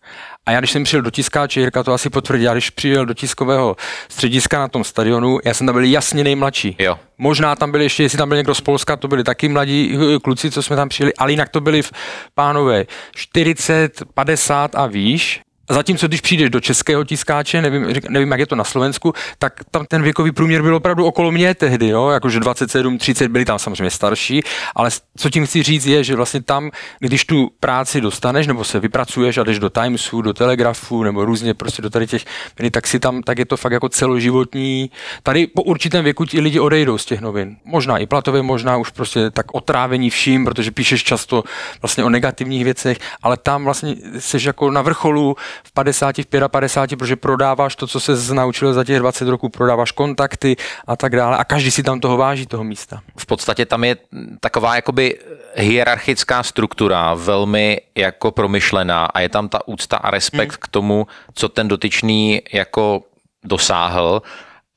A já, když jsem přijel do tiskáče, Jirka to asi potvrdí, já když přijel do tiskového střediska na tom stadionu, já jsem tam byl jasně nejmladší. Jo. Možná tam byli ještě, jestli tam byl někdo z Polska, to byli taky mladí eh, kluci, co jsme tam přijeli, ale jinak to byli v- pánové 40, 50 a výš. Zatímco když přijdeš do českého tiskáče, nevím, nevím, jak je to na Slovensku, tak tam ten věkový průměr byl opravdu okolo mě tehdy, jo? jakože 27, 30, byli tam samozřejmě starší, ale co tím chci říct je, že vlastně tam, když tu práci dostaneš, nebo se vypracuješ a jdeš do Timesu, do Telegrafu, nebo různě prostě do tady těch, tak si tam, tak je to fakt jako celoživotní. Tady po určitém věku ti lidi odejdou z těch novin. Možná i platově, možná už prostě tak otrávení vším, protože píšeš často vlastně o negativních věcech, ale tam vlastně jsi jako na vrcholu v 50, v 55, protože prodáváš to, co se naučil za těch 20 roků, prodáváš kontakty a tak dále a každý si tam toho váží, toho místa. v podstatě tam je taková jakoby hierarchická struktura, velmi jako promyšlená a je tam ta úcta a respekt Hmm. k tomu, co ten dotyčný jako dosáhl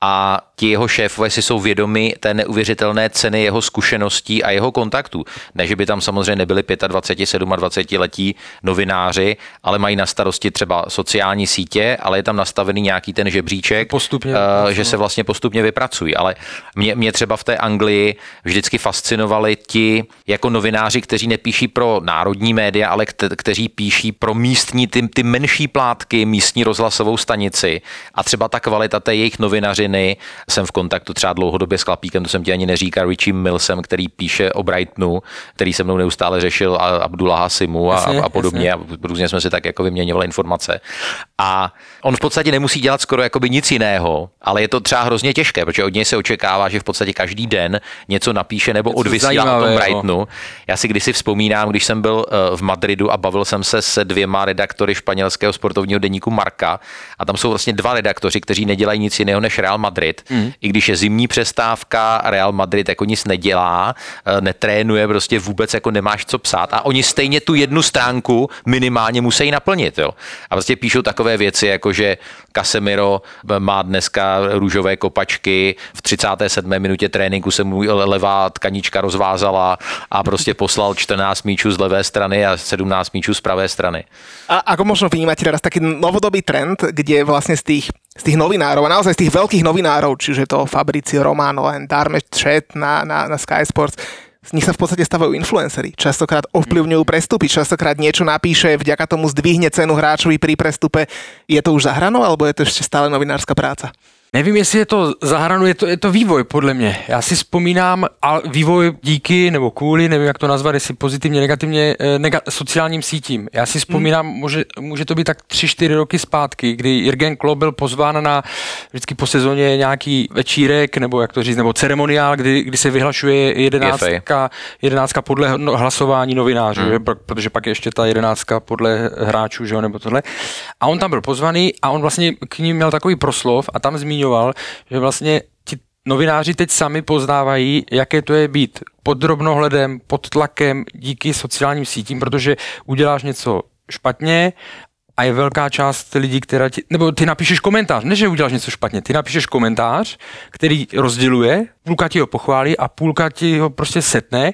a ti jeho šéfové si jsou vědomi té neuvěřitelné ceny jeho zkušeností a jeho kontaktů. Ne, že by tam samozřejmě nebyli 25, 27 letí novináři, ale mají na starosti třeba sociální sítě, ale je tam nastavený nějaký ten žebříček, Postupně eh, že se vlastně postupně vypracují. Ale mě, mě třeba v té Anglii vždycky fascinovali ti jako novináři, kteří nepíší pro národní média, ale kte, kteří píší pro místní, ty, ty menší plátky, místní rozhlasovou stanici. A třeba ta kvalita té jejich novinařiny, jsem v kontaktu třeba dlouhodobě s Klapíkem, to jsem ti ani neříkal, Richie Millsem, který píše o Brightonu, který se mnou neustále řešil a Abdullah Hasimu a, Jasně, a podobně. A různě jsme si tak jako vyměňovali informace. A on v podstatě nemusí dělat skoro jakoby nic jiného, ale je to třeba hrozně těžké, protože od něj se očekává, že v podstatě každý den něco napíše nebo Něco odvysílá o tom. Brightonu. Já si kdysi vzpomínám, když jsem byl eh, v Madridu a bavil jsem se se dvěma redaktory španělského sportovního deníku Marka a tam jsou vlastně dva redaktoři, kteří nedělají nic jiného než Real Madrid. Mm. I když je zimní přestávka, Real Madrid jako nic nedělá, eh, netrénuje, prostě vůbec jako nemáš co psát a oni stejně tu jednu stránku minimálně musí naplnit. Jo? A prostě píšou takové věci, jako že Casemiro má dneska růžové kopačky, v 37. minutě tréninku se mu levá tkanička rozvázala a prostě poslal 14 míčů z levé strany a 17 míčů z pravé strany. A ako možno vnímať teraz taký novodobý trend, kde vlastne z tých, z tých novinárov, a naozaj z tých veľkých novinárov, čiže to Fabricio Romano, len Darme Chat na, na, na Sky Sports, z nich sa v podstate stavajú influencery. Častokrát ovplyvňujú prestupy, častokrát niečo napíše, vďaka tomu zdvihne cenu hráčovi pri prestupe. Je to už za hranou, alebo je to ešte stále novinárska práca? Nevím, jestli je to za hranu, je to, je to vývoj, podle mě. Já si vzpomínám, a vývoj díky nebo kvůli, nevím, jak to nazvat, jestli pozitivně, negativně, eh, nega, sociálním sítím. Já si vzpomínám, hmm. může, může to být tak 3-4 roky zpátky, kdy Jürgen Klopp byl pozván na vždycky po sezóně nějaký večírek, nebo jak to říct, nebo ceremoniál, kdy, kdy se vyhlašuje jedenáctka, jedenáctka podle no, hlasování novinářů, hmm. Pro, protože pak je ještě ta jedenáctka podle hráčů, že jo, nebo tohle. A on tam byl pozvaný a on vlastně k ním měl takový proslov a tam zmínil zmiňoval, že vlastně ti novináři teď sami poznávají, jaké to je být pod drobnohledem, pod tlakem díky sociálním sítím, protože uděláš něco špatně a je velká část lidí, která ti, nebo ty napíšeš komentář, ne, že uděláš něco špatně, ty napíšeš komentář, který rozděluje, půlka ti ho pochválí a půlka ti ho prostě setne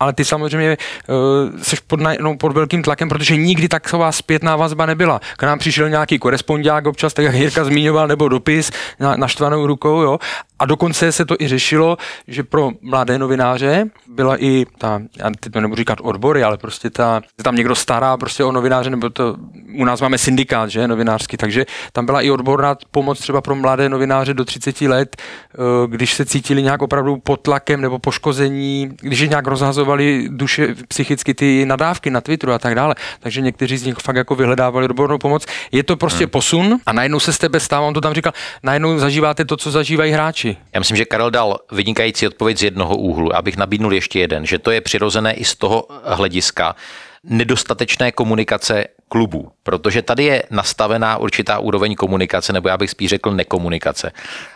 ale ty samozřejmě uh, jsi pod, no, pod velkým tlakem, protože nikdy taková zpětná vazba nebyla. K nám přišel nějaký korespondák občas, tak jak Jirka zmiňoval, nebo dopis na, naštvanou rukou, jo, a dokonce se to i řešilo, že pro mladé novináře byla i ta, já teď to nebudu říkat odbory, ale prostě ta, tam někdo stará prostě o novináře, nebo to, u nás máme syndikát, že, novinářský, takže tam byla i odborná pomoc třeba pro mladé novináře do 30 let, eh, když se cítili nějak opravdu pod tlakem nebo poškození, když je nějak rozhazovali duše psychicky ty nadávky na Twitteru a tak dále. Takže někteří z nich fakt jako vyhledávali odbornou pomoc. Je to prostě hmm. posun a najednou se z tebe stává, on to tam říkal, najednou zažíváte to, co zažívají hráči. Já myslím, že Karel dal vynikající odpověď z jednoho úhlu. Abych nabídnul ještě jeden, že to je přirozené i z toho hlediska, nedostatečné komunikace klubů, protože tady je nastavená určitá úroveň komunikace, nebo já bych spíš řekl nekomunikace.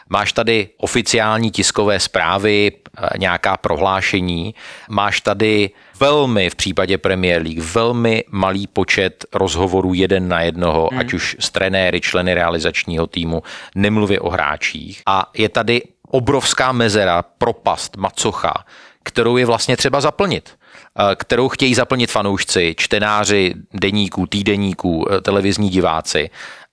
Máš tady oficiální tiskové zprávy, eh, nějaká prohlášení, máš tady velmi v případě Premier League velmi malý počet rozhovorů jeden na jednoho, hmm. ať už s trenéry, členy realizačního týmu, nemluvě o hráčích. A je tady obrovská mezera, propast, macocha, kterou je vlastně třeba zaplnit. Eh, kterou chtějí zaplnit fanoušci, čtenáři deníků, týdeníků, eh, televizní diváci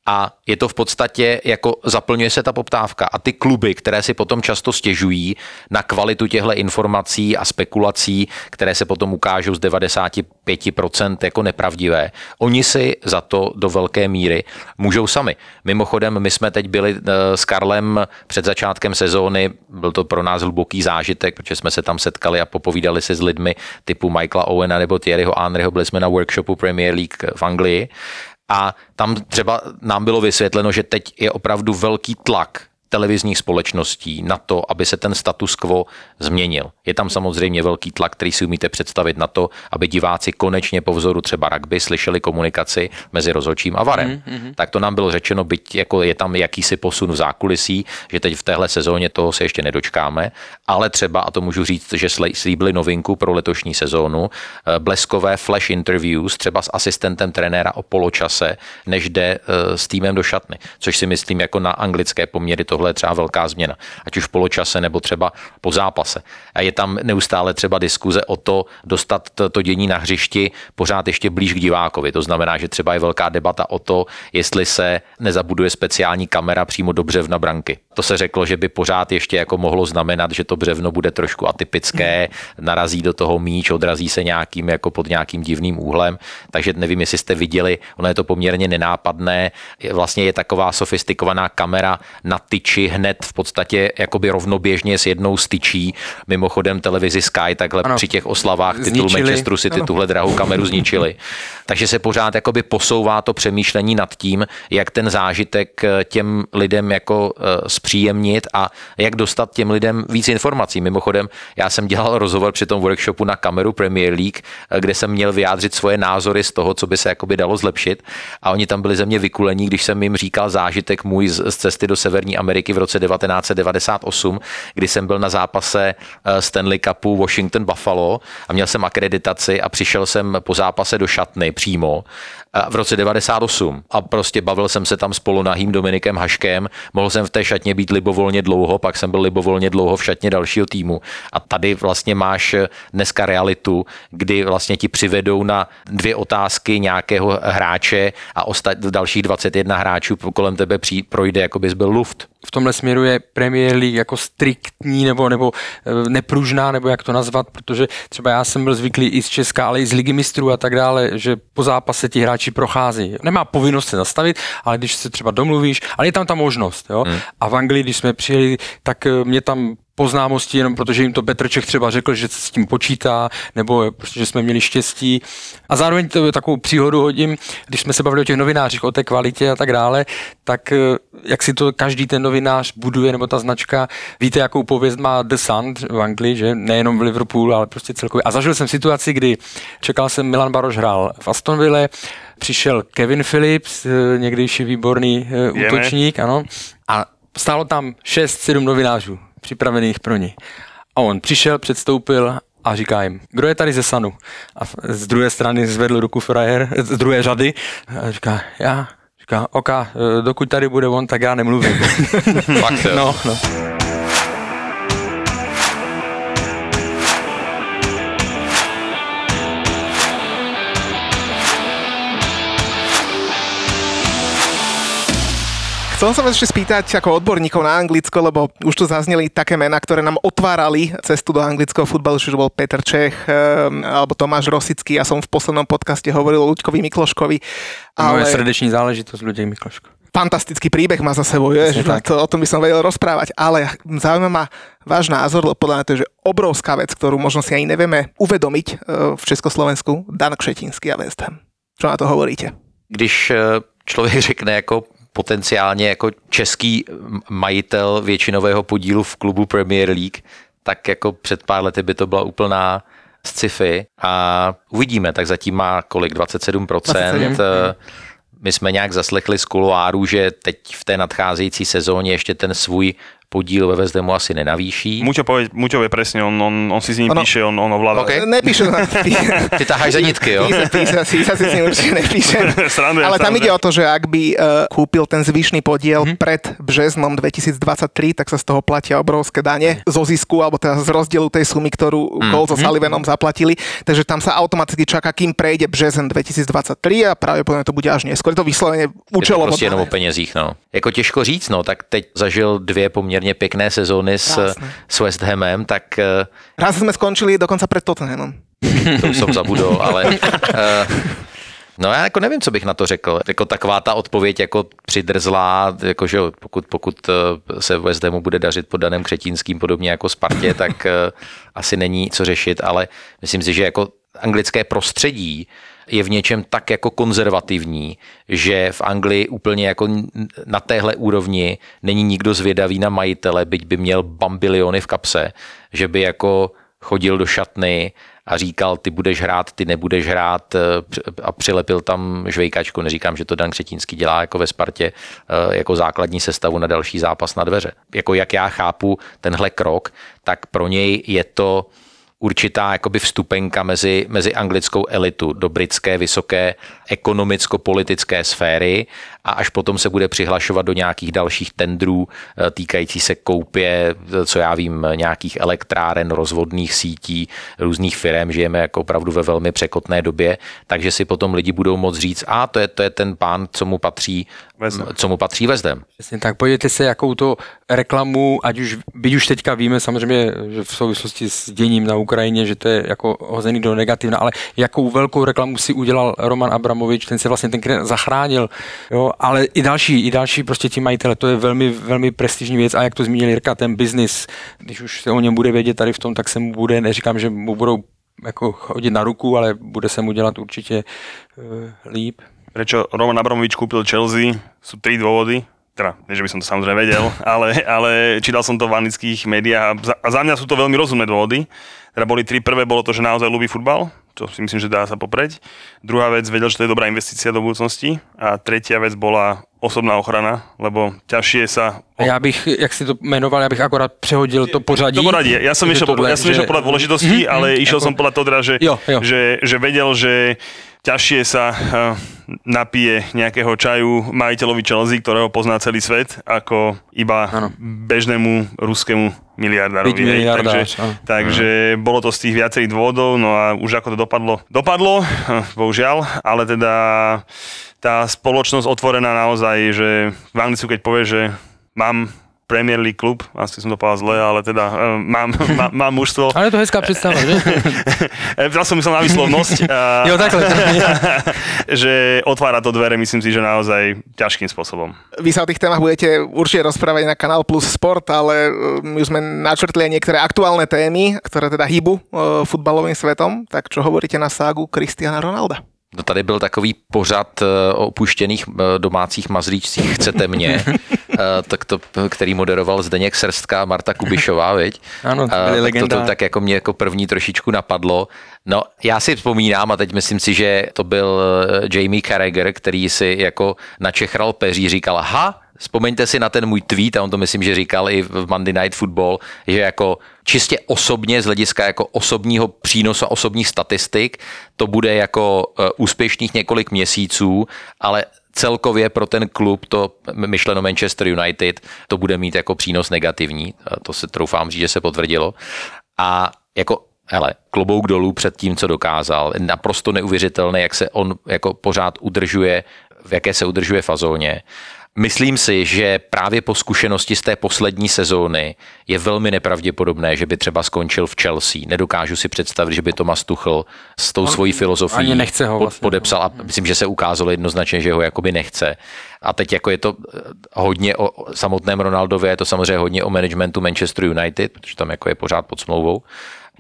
a je to v podstatě jako zaplňuje se ta poptávka. A ty kluby, které si potom často stěžují na kvalitu těchto informací a spekulací, které se potom ukážou z 95% jako nepravdivé, oni si za to do velké míry můžou sami. Mimochodem, my jsme teď byli eh, s Karlem před začátkem sezóny, byl to pro nás hluboký zážitek, protože jsme se tam setkali a popovídali si s lidmi typu Michaela Owena nebo Thierryho Henryho, byli jsme na workshopu Premier League v Anglii a tam třeba nám bylo vysvětleno, že teď je opravdu velký tlak televizních společností na to, aby se ten status quo změnil. Je tam samozřejmě velký tlak, který si umíte představit na to, aby diváci konečně po vzoru třeba rugby slyšeli komunikaci mezi rozhodčím a varem. Mm-hmm. Tak to nám bylo řečeno, byť jako je tam jakýsi posun v zákulisí, že teď v téhle sezóně toho se ještě nedočkáme, ale třeba, a to můžu říct, že slíbili novinku pro letošní sezónu, eh, bleskové flash interviews třeba s asistentem trenéra o poločase, než jde eh, s týmem do šatny, což si myslím jako na anglické poměry to tohle je třeba velká změna, ať už v poločase nebo třeba po zápase. A je tam neustále třeba diskuze o to dostat to, dění na hřišti pořád ještě blíž k divákovi. To znamená, že třeba je velká debata o to, jestli se nezabuduje speciální kamera přímo do břevna branky. To se řeklo, že by pořád ještě jako mohlo znamenat, že to břevno bude trošku atypické, narazí do toho míč, odrazí se nějakým jako pod nějakým divným úhlem. Takže nevím, jestli jste viděli, ono je to poměrně nenápadné. Vlastně je taková sofistikovaná kamera na tyč tyči hned v podstatě jakoby rovnoběžně s jednou styčí. Mimochodem televizi Sky takhle ano. při těch oslavách titul Manchesteru City ano. tuhle drahou kameru zničili. Takže se pořád jakoby posouvá to přemýšlení nad tím, jak ten zážitek eh, těm lidem jako eh, zpříjemnit a jak dostat těm lidem víc informací. Mimochodem, já jsem dělal rozhovor při tom workshopu na kameru Premier League, eh, kde jsem měl vyjádřit svoje názory z toho, co by se jakoby dalo zlepšit a oni tam byli ze mě vykulení, když jsem jim říkal zážitek můj z cesty do Severní Ameriky Ameriky v roce 1998, kdy jsem byl na zápase eh, Stanley Cupu Washington Buffalo a měl jsem akreditaci a přišel jsem po zápase do šatny přímo v roce 98 a prostě bavil jsem se tam s polonahým Dominikem Haškem, mohl jsem v té šatně být libovolně dlouho, pak jsem byl libovolně dlouho v šatně dalšího týmu. A tady vlastně máš dneska realitu, kdy vlastně ti přivedou na dvě otázky nějakého hráče a ostat, dalších 21 hráčů kolem tebe projde, jako bys byl luft v tomhle směru je Premier League jako striktní nebo, nebo eh, nepružná, nebo jak to nazvat, protože třeba já jsem byl zvyklý i z Česka, ale i z Ligy mistrů a tak dále, že po zápase ti hráči prochází. Nemá povinnost se zastavit, ale když se třeba domluvíš, ale je tam ta možnost. Jo? Hmm. A v Anglii, když jsme přijeli, tak eh, mě tam poznámosti, jenom protože jim to Petrček třeba řekl, že s tím počítá, nebo prostě, že jsme měli štěstí. A zároveň to takovou příhodu hodím, když jsme se bavili o těch novinářích, o té kvalitě a tak dále, tak eh, jak si to každý ten novinář buduje, nebo ta značka, víte, jakou pověst má The Sun v Anglii, že? Nejenom v Liverpoolu, ale prostě celkově. A zažil jsem situaci, kdy čekal jsem Milan Baroš hrál v Astonville, přišel Kevin Phillips, eh, někdejší výborný eh, útočník, ano, a stálo tam 6-7 novinářů připravených pro ní. A on přišel, předstoupil a říká jim, kdo je tady ze Sanu? A z druhé strany zvedl ruku frajer, z druhé řady a říká, já. Říká, oka, dokud tady bude on, tak já nemluvím. Fakt, no, no. Chcel som vás ešte spýtať ako odborníkov na Anglicko, lebo už tu zazneli také mená, ktoré nám otvárali cestu do anglického futbalu, čiže bol Peter Čech um, alebo Tomáš Rosický. Ja som v poslednom podcaste hovoril o Luďkovi Mikloškovi. Ale... Moje srdeční záležitosť ľudí Mikloško. Fantastický príbeh má za sebou, je, že to, o tom by som vedel rozprávať, ale zaujíma ma váš názor, lebo podľa mňa to je že obrovská vec, ktorú možno si ani nevieme uvedomiť uh, v Československu. Dan Kšetinský a West Ham. Čo na to hovoríte? Když eh, člověk řekne jako potenciálně jako český majitel většinového podílu v klubu Premier League, tak jako před pár lety by to byla úplná sci-fi a uvidíme, tak zatím má kolik, 27%. 27. My jsme nějak zaslechli z kuloáru, že teď v té nadcházející sezóně ještě ten svůj podíl ve Hamu asi nenavýší. Muťo, povie, Muťo vie presne, on, on, on si s ním ono, píše, on, on ovláda. Okay. Nepíše na Ty taháš za nitky, jo? Píše, píše, píše, si s ním určite nepíše. srandujem, Ale tam srandujem. ide o to, že ak by uh, kúpil ten zvyšný podiel hmm. pred březnom 2023, tak sa z toho platia obrovské dane zo zisku, alebo teda z rozdielu tej sumy, ktorú hmm. Cole so mhm. Sullivanom zaplatili. Takže tam sa automaticky čaká, kým prejde březen 2023 a pravdepodobne to bude až neskôr. Je to vyslovene účelovo. Je to prostě jenom o penězích, no. Jako těžko říct, no, tak teď zažil dvě poměrně poměrně pěkné sezóny s, s West Hamem, tak... Eh, Raz jsme skončili dokonce před Tottenhamem. To už jsem zabudol, ale... Uh, No já jako nevím, co bych na to řekl. Jako taková ta odpověď jako přidrzlá, jako že pokud, pokud eh, se West Hamu bude dařit pod Danem Křetínským, podobně jako Spartě, tak asi není co řešit, ale myslím si, že jako anglické prostředí je v něčem tak jako konzervativní, že v Anglii úplně jako na téhle úrovni není nikdo zvědavý na majitele, byť by měl bambiliony v kapse, že by jako chodil do šatny a říkal, ty budeš hrát, ty nebudeš hrát eh, a přilepil tam žvejkačku. Neříkám, že to Dan Křetínský dělá jako ve Spartě eh, jako základní sestavu na další zápas na dveře. Jako jak já chápu tenhle krok, tak pro něj je to určitá jakoby vstupenka mezi, mezi anglickou elitu do britské vysoké ekonomicko-politické sféry a až potom se bude přihlašovat do nějakých dalších tendrů eh, týkající se koupě, eh, co já vím, nějakých elektráren, rozvodných sítí, různých firm, žijeme jako opravdu ve velmi překotné době, takže si potom lidi budou moct říct, a to je, to je ten pán, co mu patří, Vezdem. co mu patří Vezdem. Přesně tak, podívejte se, jakou to reklamu, ať už, byť už teďka víme samozřejmě, že v souvislosti s děním na Ukrajině, že to je jako hozený do negativna, ale jakou velkou reklamu si udělal Roman Abramovič, ten se vlastně ten zachránil, jo, ale i další, i další prostě ti majitele, to je velmi, velmi prestižní věc a jak to zmínil Jirka, ten biznis, když už se o něm bude vědět tady v tom, tak se mu bude, neříkám, že mu budou jako chodit na ruku, ale bude se mu dělat určitě uh, líp. Prečo Roman Abramovič kúpil Chelsea? Sú tri dôvody teda, nie že by som to samozrejme vedel, ale, ale čítal som to v anglických médiách a za, a za mňa sú to veľmi rozumné dôvody. Teda boli tri prvé, bolo to, že naozaj ľúbi futbal, to si myslím, že dá sa popreť. Druhá vec, vedel, že to je dobrá investícia do budúcnosti. A tretia vec bola osobná ochrana, lebo ťažšie sa... O... Já bych, jak si to jmenoval, já bych akorát přehodil to pořadí. To poradí. Ja som išiel podľa, ja som že... podľa dôležitosti, mm-hmm, ale išiel ako... som podľa toho, teda, že, jo, jo. Že, že vedel, že ťažšie sa uh, napije nejakého čaju majiteľovi Chelsea, ktorého pozná celý svet, ako iba ano. bežnému ruskému miliardárovi. Takže, takže bolo to z tých viacerých dôvodov, no a už ako to dopadlo, dopadlo, bohužiaľ, ale teda tá spoločnosť otvorená naozaj, že v Anglicku keď povie, že mám Premier League klub, asi som to povedal zle, ale teda uh, mám, má, mám mužstvo. Ale je to hezká predstava, že? Teraz som myslel na výslovnosť. jo, takhle. že otvára to dvere, myslím si, že naozaj ťažkým spôsobom. Vy sa o tých témach budete určite rozprávať na Kanál Plus Sport, ale my už sme načrtli aj niektoré aktuálne témy, ktoré teda hýbu uh, futbalovým svetom. Tak čo hovoríte na ságu Cristiana Ronalda? No tady byl takový pořad eh, o opuštěných eh, domácích mazlíčcích Chcete mě, eh, tak to, který moderoval Zdeněk Srstka a Marta Kubišová, viď? Ano, to byly tak to, to tak jako mě jako první trošičku napadlo. No, já si vzpomínám a teď myslím si, že to byl Jamie Carragher, který si jako načechral peří, říkal, ha, Vzpomeňte si na ten můj tweet, a on to myslím, že říkal i v Monday Night Football, že jako čistě osobně z hlediska jako osobního přínosu a osobních statistik to bude jako úspěšných několik měsíců, ale celkově pro ten klub, to myšleno Manchester United, to bude mít jako přínos negativní. To se troufám říct, že se potvrdilo. A jako hele, klobouk dolů před tím, co dokázal. Naprosto neuvěřitelné, jak se on jako pořád udržuje, v jaké se udržuje fazóně Myslím si, že právě po zkušenosti z té poslední sezóny je velmi nepravděpodobné, že by třeba skončil v Chelsea. Nedokážu si představit, že by Thomas Tuchel s tou svojí filozofií ani nechce ho vlastně. podepsal a myslím, že se ukázalo jednoznačně, že ho jakoby nechce. A teď jako je to eh, hodně o samotném Ronaldově, je to samozřejmě hodně o managementu Manchester United, protože tam jako je pořád pod smlouvou.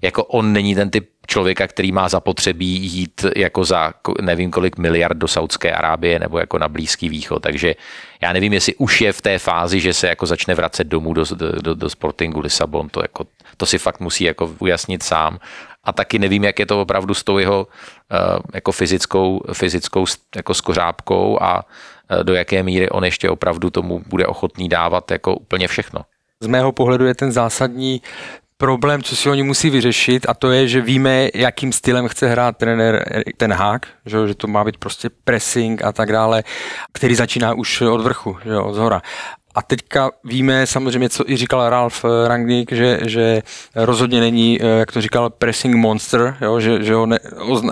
Jako on není ten typ člověka, který má zapotřebí jít jako za nevím kolik miliard do Saudské Arábie nebo jako na Blízký východ, takže já nevím, jestli už je v té fázi, že se jako začne vracet domů do, do, do Sportingu Lisabon, to, jako, to si fakt musí jako ujasnit sám. A taky nevím, jak je to opravdu s tou jeho uh, jako fyzickou, fyzickou jako skořápkou a uh, do jaké míry on ještě opravdu tomu bude ochotný dávat jako úplně všechno. Z mého pohledu je ten zásadní problém, co si oni musí vyřešit a to je, že víme, jakým stylem chce hrát trenér ten hák, že, že to má být prostě pressing a tak dále, který začíná už od vrchu, že, od zhora. A teďka víme samozřejmě, co i říkal Ralf Rangnick, že, že rozhodně není, eh, jak to říkal, pressing monster, jo, že, že, ho ne,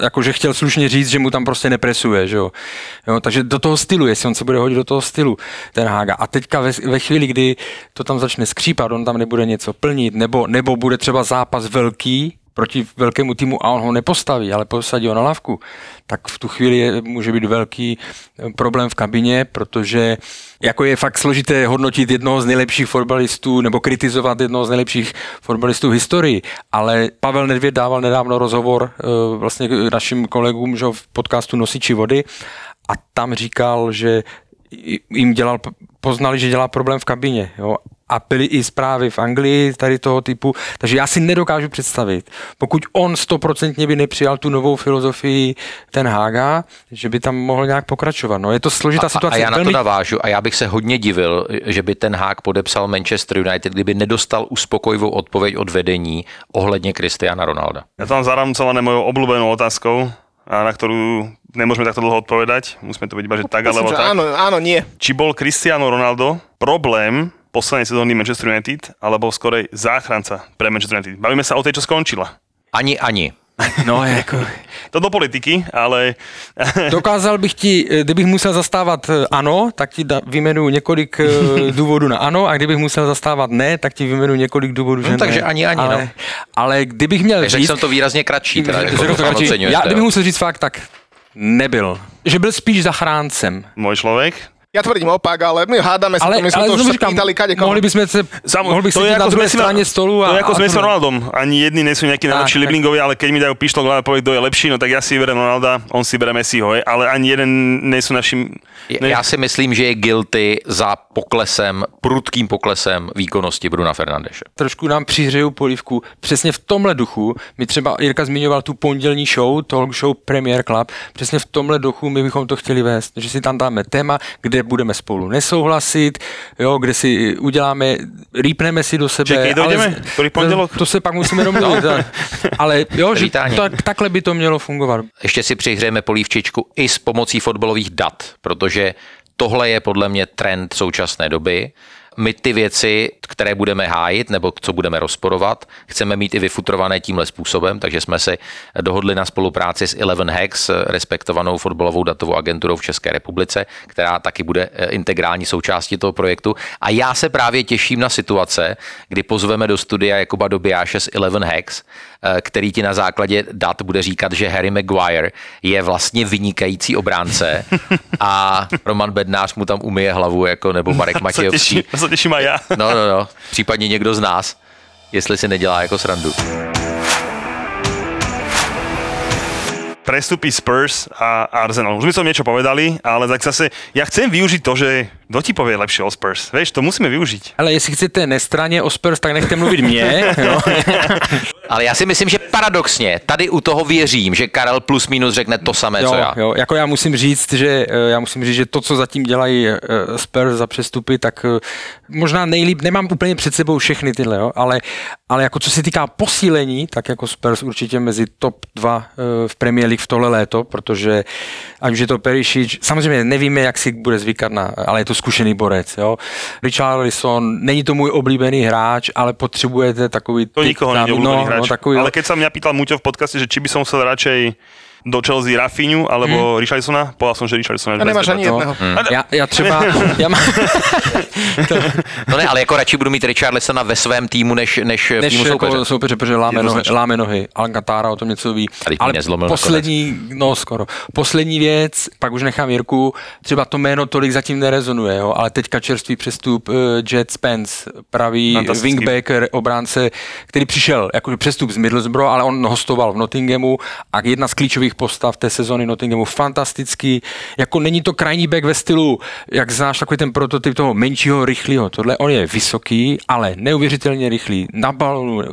jako, že chtěl slušně říct, že mu tam prostě nepresuje. Že jo. Jo, takže do toho stylu, jestli on se bude hodit do toho stylu, ten Hága. A teďka ve, ve chvíli, kdy to tam začne skřípat, on tam nebude něco plnit, nebo, nebo bude třeba zápas velký, proti velkému týmu a on ho nepostaví, ale posadí ho na lavku, tak v tu chvíli je, může být velký eh, problém v kabině, protože jako je fakt složité hodnotit jednoho z nejlepších fotbalistů nebo kritizovat jednoho z nejlepších fotbalistů v historii, ale Pavel Nedvěd dával nedávno rozhovor eh, vlastně našim kolegům že v podcastu Nosiči vody a tam říkal, že jim dělal, poznali, že dělá problém v kabině. Jo? A byly i zprávy v Anglii tady toho typu, takže já si nedokážu představit, pokud on stoprocentně by nepřijal tu novou filozofii ten Haga, že by tam mohl nějak pokračovat. No, je to složitá a, situace. A já na to navážu a já bych se hodně divil, že by ten Hák podepsal Manchester United, kdyby nedostal uspokojivou odpověď od vedení ohledně Cristiana Ronalda. Já mám zaramcované mojou obľúbenou otázkou, a na ktorú nemôžeme takto dlho odpovedať. Musíme to byť iba, že tak alebo že tak. áno, áno, nie. Či bol Cristiano Ronaldo problém poslednej sezóny Manchester United, alebo skorej záchranca pre Manchester United. Bavíme sa o tej, čo skončila. Ani, ani. No, jako... To do politiky, ale... Dokázal bych ti, eh, kdybych musel zastávat eh, ano, tak ti da, vyjmenuji několik eh, důvodů na ano, a kdybych musel zastávat ne, tak ti vyjmenuji několik důvodů, že No, takže ne. ani, ani, ale, no. ale kdybych měl Řekl říct... jsem to výrazně kratší, teda, jako Řekl to oceňujete, já, kdybych musel říct fakt, tak nebyl. Že byl spíš zachráncem. Môj človek. Ja tvrdím opak, ale my hádame sa, Ale, to my sme ale to už sa říkám, pýtali kade koho. mohli bychom se, Samo, mohl bych to je sedět na sme si straně stolu a... To je ako sme s to- Ronaldom. Ani jedni nie sú nejakí najlepší liblingovi, ale keď mi dajú pištol a povedať, kto je lepší, no tak ja si vyberem Ronalda, on si bere Messiho, ale ani jeden nie sú našim... Ne, Já si myslím, že je guilty za poklesem, prudkým poklesem výkonnosti Bruna Fernandeše. trošku nám přihřejou polivku. Přesně v tomhle duchu, my třeba Jirka zmiňoval tu pondělní show, talk show Premier Club, přesně v tomhle duchu my bychom to chtěli vést, že si tam dáme téma, kde budeme spolu nesouhlasit, jo, kde si uděláme, rýpneme si do sebe. Ktorý pondelok? To, to se pak musíme domluvit. no. ale jo, že tak, takhle by to mělo fungovat. Ještě si přihřejeme polívčičku i s pomocí fotbalových dat, protože tohle je podle mě trend současné doby. My ty věci, které budeme hájit nebo co budeme rozporovat, chceme mít i vyfutrované tímhle způsobem, takže jsme se dohodli na spolupráci s Eleven Hex, respektovanou fotbalovou datovou agenturou v České republice, která taky bude eh, integrální součástí toho projektu. A já se právě těším na situace, kdy pozveme do studia Jakuba Dobijáše z Eleven Hex, který ti na základě dat bude říkat, že Harry Maguire je vlastně vynikající obránce a Roman Bednář mu tam umyje hlavu, jako nebo Marek Matějovský. sa teším aj ja. No, no, no. Případně někdo z nás, jestli si nedělá jako srandu. prestupy Spurs a Arsenal. Už by som niečo povedali, ale tak zase ja chcem využiť to, že kto ti povie lepšie o Spurs. Vieš, to musíme využiť. Ale jestli chcete nestraně o Spurs, tak nechte mluvit mě. Jo. Ale já si myslím, že paradoxně tady u toho věřím, že Karel plus minus řekne to samé, jo, co já. Jo, jako já musím říct, že eh, já musím říct, že to, co zatím dělají eh, Spurs za přestupy, tak eh, možná nejlíp, nemám úplně před sebou všechny tyhle, jo, ale, ale jako co se týká posílení, tak jako Spurs určitě mezi top 2 v Premier League v tohle léto, protože ať už je to Perisic, samozřejmě nevíme, jak si bude zvykat na, ale je to zkušený borec, jo. Richarlison, není to můj oblíbený hráč, ale potřebujete takový... To typ nikoho tam- není obľúbený hráč. No, takový, ale keď sa mňa pýtal Muťo v podcaste, že či by som chcel radšej do Chelsea Rafinhu alebo hmm. Richarlisona? Povedal som, že Richarlisona. A nemáš ani jedného. No, já, já třeba, já mám, No ne, ale jako radši budu mít Richarlisona ve svém týmu, než, než, v než týmu soupeře. jako soupeře, protože láme nohy, láme nohy. Alcantara o tom něco ví. Ale poslední, no skoro, poslední věc, pak už nechám Jirku, třeba to jméno tolik zatím nerezonuje, jo, ale teďka čerstvý přestup uh, Jet Spence, pravý wingbacker, obránce, který přišel jako přestup z Middlesbrough, ale on hostoval v Nottinghamu a jedna z klíčových postav té sezony Nottinghamu, fantastický, jako není to krajní back ve stylu, jak znáš takový ten prototyp toho menšího, rychlého, tohle on je vysoký, ale neuvěřitelně rychlý, na balonu, eh,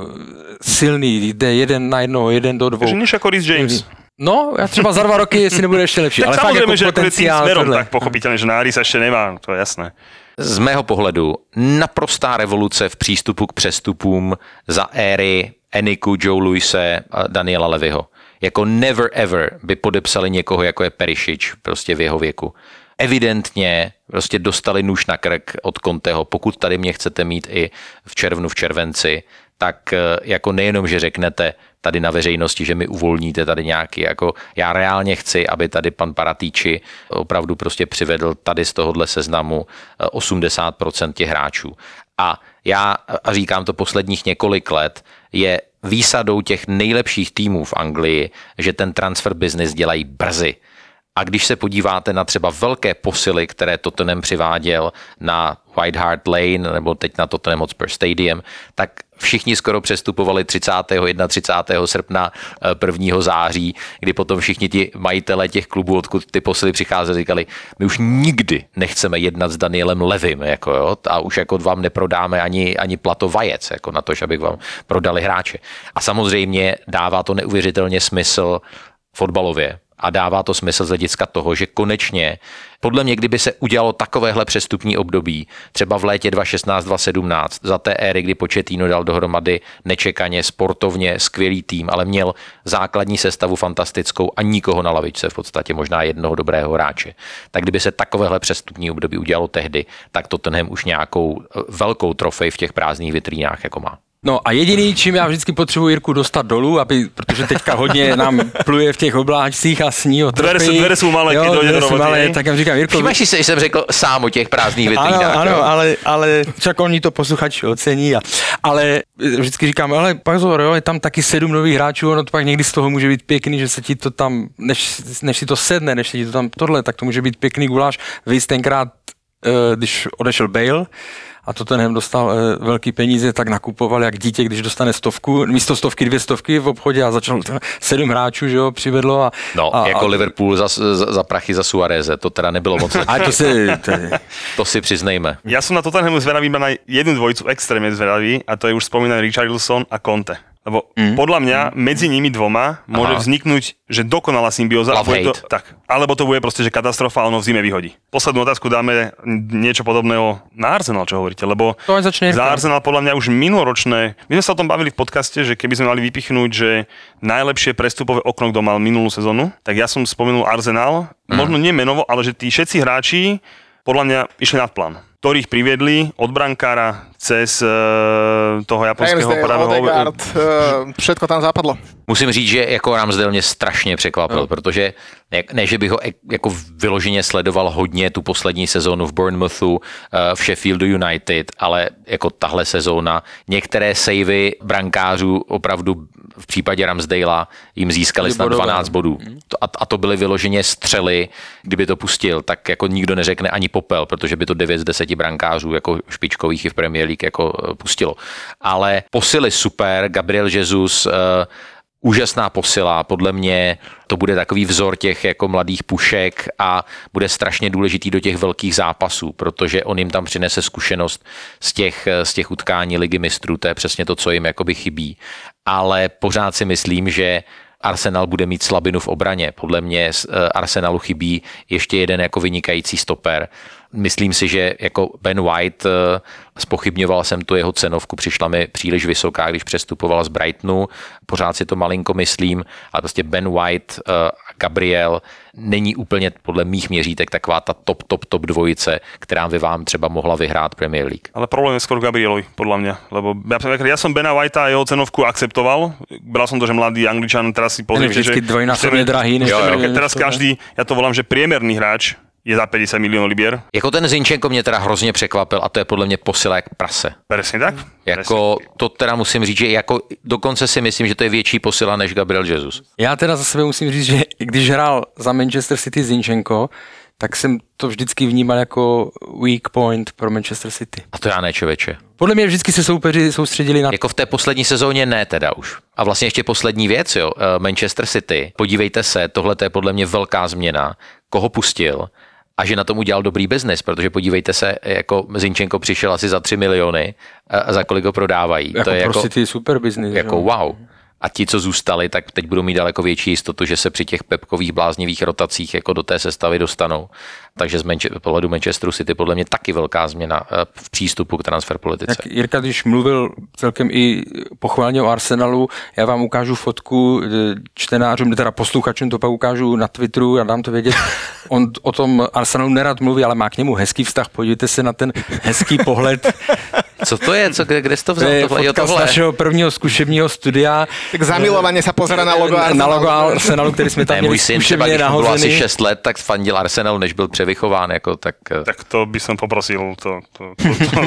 silný, jde jeden na jednoho, jeden do dvou. Že než ako Rhys James. No, já třeba za dva roky, jestli nebude ještě lepší. Tak ale fakt samozrejme, jako že ako je tým potenciál tohle. tak pochopiteľne, že Nári sa ešte nemá, to je jasné. Z mého pohledu naprostá revoluce v přístupu k přestupům za éry Eniku, Joe Luise a Daniela Levyho. Jako never ever by podepsali někoho, jako je Perišič, prostě v jeho věku. Evidentně prostě dostali nůž na krk od Conteho. Pokud tady mě chcete mít i v červnu, v červenci, tak eh, jako nejenom, že řeknete tady na veřejnosti, že mi uvolníte tady nějaký, jako já reálně chci, aby tady pan Paratýči opravdu prostě přivedl tady z tohohle seznamu eh, 80% těch hráčů. A já, a říkám to posledních několik let, je výsadou těch nejlepších týmů v Anglii, že ten transfer business dělají brzy. A když se podíváte na třeba velké posily, které Tottenham přiváděl na White Hart Lane nebo teď na Tottenham Hotspur Stadium, tak všichni skoro přestupovali 30. 31. srpna, eh, 1. září, kdy potom všichni ti majitele těch klubů, odkud ty posily přicházely, říkali, my už nikdy nechceme jednat s Danielem Levim, jako jo, a už jako vám neprodáme ani, ani plato vajec, jako na to, abych vám prodali hráče. A samozřejmě dává to neuvěřitelně smysl fotbalově, a dává to smysl z hlediska toho, že konečně, podle mě, kdyby se udělalo takovéhle přestupní období, třeba v létě 2016-2017, za té éry, kdy Početíno dal dohromady nečekaně, sportovně, skvělý tým, ale měl základní sestavu fantastickou a nikoho na lavičce, v podstatě možná jednoho dobrého hráče. Tak kdyby se takovéhle přestupní období udělalo tehdy, tak Tottenham už nějakou eh, velkou trofej v těch prázdných vitrínách jako má. No a jediný, čím já vždycky potřebuji Jirku dostat dolů, aby, protože teďka hodně nám pluje v těch obláčcích a sní o Dvere trofeji. dvere sú malé, Jo, dvere roboty, malé, tak já říkám, Jirko, Všimáš si, že jsem řekl sám o těch prázdných vitrínách. ano, ano, jo? ale, ale však oni to posluchači ocení. A, ale vždycky říkám, ale pozor, jo, je tam taky sedm nových hráčů, ono to pak někdy z toho může být pěkný, že se ti to tam, než, než si to sedne, než se ti to tam tohle, tak to může být pěkný guláš. Vy jste tenkrát, eh, když odešel Bale, a to ten dostal e, velký peníze, tak nakupoval jak dítě, když dostane stovku, místo stovky dvě stovky v obchodě a začal to, sedm hráčů, že jo, přivedlo a... No, a, jako a, Liverpool za, za, za prachy za Suareze, to teda nebylo moc. a to se, to, je- to si přiznejme. Ja som na Tottenhamu zvedavý na jednu dvojicu extrémne zvedavý a to je už spomínaný Richarlison a Conte. Lebo mm. podľa mňa medzi nimi dvoma môže Aha. vzniknúť, že dokonalá symbióza. a Love bude to, tak, alebo to bude proste, že katastrofa a ono v zime vyhodí. Poslednú otázku dáme niečo podobného na Arsenal, čo hovoríte, lebo To aj začne za. Arsenal podľa mňa už minuloročné, my sme sa o tom bavili v podcaste, že keby sme mali vypichnúť, že najlepšie prestupové okno, kto mal minulú sezónu, tak ja som spomenul Arsenal, Mhm. možno nie menovo, ale že tí všetci hráči podľa mňa išli nad plán ktorých priviedli od brankára cez uh, toho japonského Ramsdale, pravého Odegaard, eh, všetko tam zapadlo. Musím říct, že jako Ramsdale mě strašně překvapil, no. protože ne, ne, že bych ho jako vyloženě sledoval hodně tu poslední sezónu v Bournemouthu, eh, v Sheffieldu United, ale jako tahle sezóna, některé savey brankářů opravdu v případě Ramsdala jim získali snad bodové. 12 bodů. To- A, a to byly vyloženě střely, kdyby to pustil, tak jako nikdo neřekne ani popel, protože by to 9 z 10 brankářů jako špičkových i v Premier League jako eh, pustilo. Ale posily super, Gabriel Jesus, eh, úžasná posila, podle mě to bude takový vzor těch jako mladých pušek a bude strašně důležitý do těch velkých zápasů, protože on jim tam přinese zkušenost z těch, z těch utkání ligy mistrů, to je přesně to, co jim jakoby chybí. Ale pořád si myslím, že Arsenal bude mít slabinu v obraně. Podle mě eh, Arsenalu chybí ještě jeden jako vynikající stoper. Myslím si, že jako Ben White, eh, spochybňoval jsem tu jeho cenovku, přišla mi příliš vysoká, když přestupoval z Brightonu, pořád si to malinko myslím, ale prostě Ben White, eh, Gabriel není úplně podle mých měřítek taková ta top, top, top dvojice, která by vám třeba mohla vyhrát Premier League. Ale problém je skôr Gabrielovi, podľa mňa. Lebo ja, ja som Bena Whitea a jeho cenovku akceptoval. Bral som to, že mladý Angličan, teraz si pozriem, Ten je vždycky dvojnásobne drahý. Než Jo, jo. to- Teraz každý, ja to volám, že priemerný hráč je za 50 miliónov libier. Jako ten Zinčenko mě teda hrozně překvapil a to je podle mě posila jak prase. Presne tak? Jako, to teda musím říct, že jako dokonce si myslím, že to je větší posila než Gabriel Jesus. Já teda za sebe musím říct, že když hrál za Manchester City Zinchenko, tak jsem to vždycky vnímal jako weak point pro Manchester City. A to já ne, člověče. Podle mě vždycky se soupeři soustředili na Jako v té poslední sezóně ne teda už. A vlastně ještě poslední věc, jo, eh, Manchester City, podívejte se, tohle to je podle mě velká změna, koho pustil a že na tom udělal dobrý biznis, protože podívejte se, jako Zinčenko přišel asi za 3 miliony a za kolik ho prodávají. jako to je pro jako, super business. jako jo. wow. A ti, co zůstali, tak teď budou mít daleko větší jistotu, že se při těch pepkových bláznivých rotacích jako do té sestavy dostanou. Takže z Manche- pohledu Manchesteru City podle mě taky velká změna eh, v přístupu k transfer politice. Tak Jirka, když mluvil celkem i pochválně o Arsenalu, já vám ukážu fotku eh, čtenářům, teda posluchačům to pak ukážu na Twitteru a dám to vědět. On o tom Arsenalu nerad mluví, ale má k němu hezký vztah. Podívejte se na ten hezký pohled. Co to je? Co, kde, kde jsi to To vzal? je tohle? Jo, fotka z tohle. našeho prvního zkušebního studia. Tak zamilovane sa pozera na logo na Arsenalu. logo Arsenalu, který jsme tam Ne, měli můj syn třeba, když bylo asi nahozený. 6 let, tak fandil Arsenal, než byl převychován, jako, tak, eh, Tak to by som poprosil. To, to, to, to,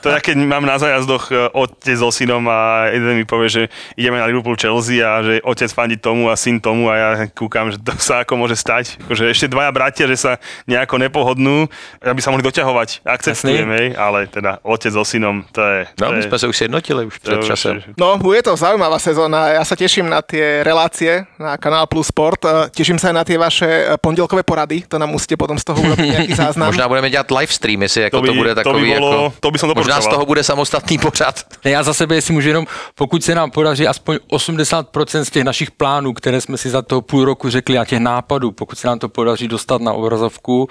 to ja keď mám na zájazdoch e, otec so synom a jeden mi povie, že ideme na Liverpool Chelsea a že otec fandí tomu a syn tomu a ja kúkam, že to sa ako môže stať. Akože ešte dvaja bratia, že sa nejako nepohodnú, aby sa mohli doťahovať. Akceptujem, Jasný. hej, ale teda otec so synom, to je... no, to my je, jsme se už sjednotili už to před je už- časem. No, bude to zaujímavá sezóna. Ja sa teším na tie relácie na Kanál Plus Sport. Eh, Teším sa aj na tie vaše eh, pondelkové porady. To nám musíte potom z toho urobiť nejaký záznam. Možná budeme dělat live stream, jestli jako To to, by- bude to by takový bolo- jako... to by som možná z toho bude samostatný pořad. Ne, Já za sebe, jestli můžu jenom, pokud se nám podaří aspoň 80% z těch našich plánů, které jsme si za toho půl roku řekli a těch nápadů, pokud se nám to podaří dostat na obrazovku,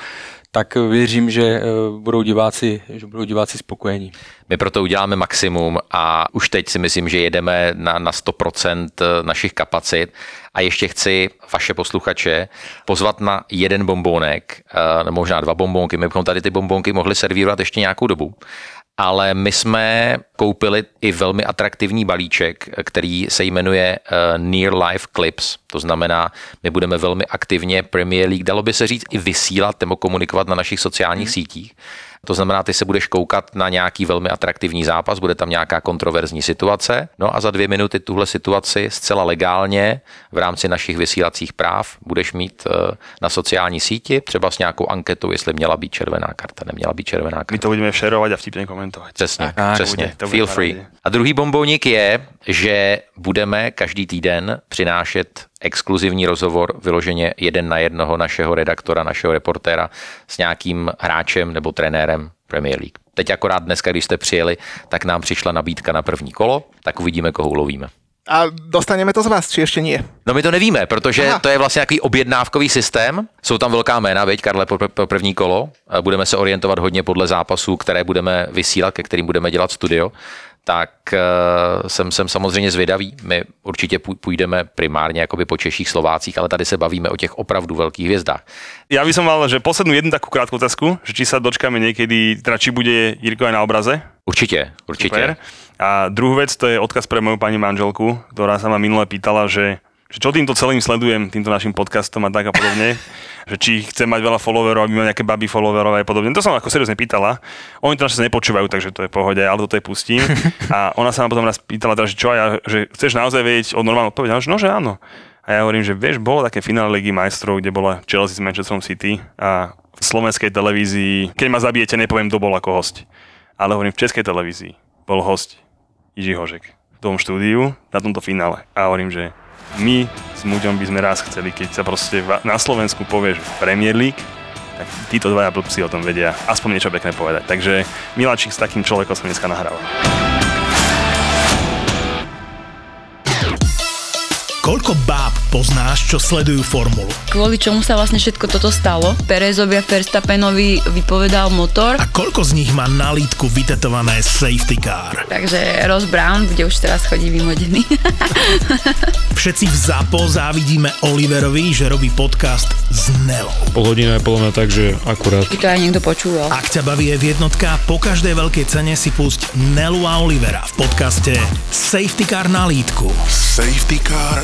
tak věřím, že eh, budou diváci, že budou diváci spokojení. My proto uděláme maximum a už teď si myslím, že jedeme na, na 100% našich kapacit a ještě chci vaše posluchače pozvat na jeden bombónek, eh, možná dva bombónky, my bychom tady ty bombónky mohli servírovat ještě nějakou dobu. Ale my jsme koupili i velmi atraktivní balíček, který se jmenuje eh, Near Life Clips. To znamená, my budeme velmi aktivně Premier League, dalo by se říct, i vysílat nebo komunikovat na našich sociálních sítích. To znamená, ty se budeš koukat na nějaký velmi atraktivní zápas, bude tam nějaká kontroverzní situace, no a za dvě minuty tuhle situaci zcela legálně v rámci našich vysílacích práv budeš mít eh, na sociální síti, třeba s nějakou anketou, jestli měla být červená karta, neměla být červená My karta. to budeme šerovať a vtipne komentovať. Přesně, Tak, přesně. to bude- to bude Feel free. A druhý bombónik je, že budeme každý týden přinášet exkluzivní rozhovor vyloženě jeden na jednoho našeho redaktora, našeho reportéra s nějakým hráčem nebo trenérem Premier League. Teď akorát dneska, když jste přijeli, tak nám přišla nabídka na první kolo, tak uvidíme, koho ulovíme. A dostaneme to z vás, či ešte nie? No my to nevíme, protože Aha. To je vlastně nějaký objednávkový systém. Jsou tam velká jména, veď, Karle, pro, pro první kolo. Budeme se orientovat hodně podle zápasů, které budeme vysílat, ke kterým budeme dělat studio. Tak uh, jsem, jsem samozřejmě zvědavý. My určitě půj- půjdeme primárně jakoby po Češích, Slovácích, ale tady se bavíme o těch opravdu velkých hvězdách. Ja by som mal, že poslednú jednu takú krátku otázku, že či sa dočkáme teda či bude Jirko aj na obraze. Určitě, určitě. Super. A druhú vec, to je odkaz pre moju pani manželku, ktorá sa ma minule pýtala, že, že čo týmto celým sledujem, týmto našim podcastom a tak a podobne, že či chcem mať veľa followerov, aby mal nejaké baby followerov a podobne. To som ako seriózne pýtala. Oni to našťastie nepočúvajú, takže to je v pohode, ale toto je pustím. A ona sa ma potom raz pýtala, teda, že čo a ja, že chceš naozaj vedieť od normálnu odpoveď? No, že áno. A ja hovorím, že vieš, bolo také finále Ligy majstrov, kde bola Chelsea s Manchesterom City a v slovenskej televízii, keď ma zabijete, nepoviem, kto bol ako host. Ale hovorím, v českej televízii bol host Jiří Hožek v tom štúdiu na tomto finále. A hovorím, že my s Muďom by sme raz chceli, keď sa proste na Slovensku povie, že Premier League, tak títo dvaja blbci o tom vedia aspoň niečo pekné povedať. Takže Miláčik s takým človekom som dneska nahrával. Koľko báb Poznáš, čo sledujú formulu. Kvôli čomu sa vlastne všetko toto stalo? Perezovi a Verstappenovi vypovedal motor, A koľko z nich má na lítku vytetované safety car? takže Ross Brown, kde už teraz chodí vymodený. Všetci v ZAPO závidíme Oliverovi, že robí podcast s Nelou. Pol hodina je podľa mňa tak, že akurát. By to aj niekto počúval. Ak ťa baví je jednotka, po každej veľkej cene si pusť Nelu a Olivera v podcaste Safety Car na lítku. Safety car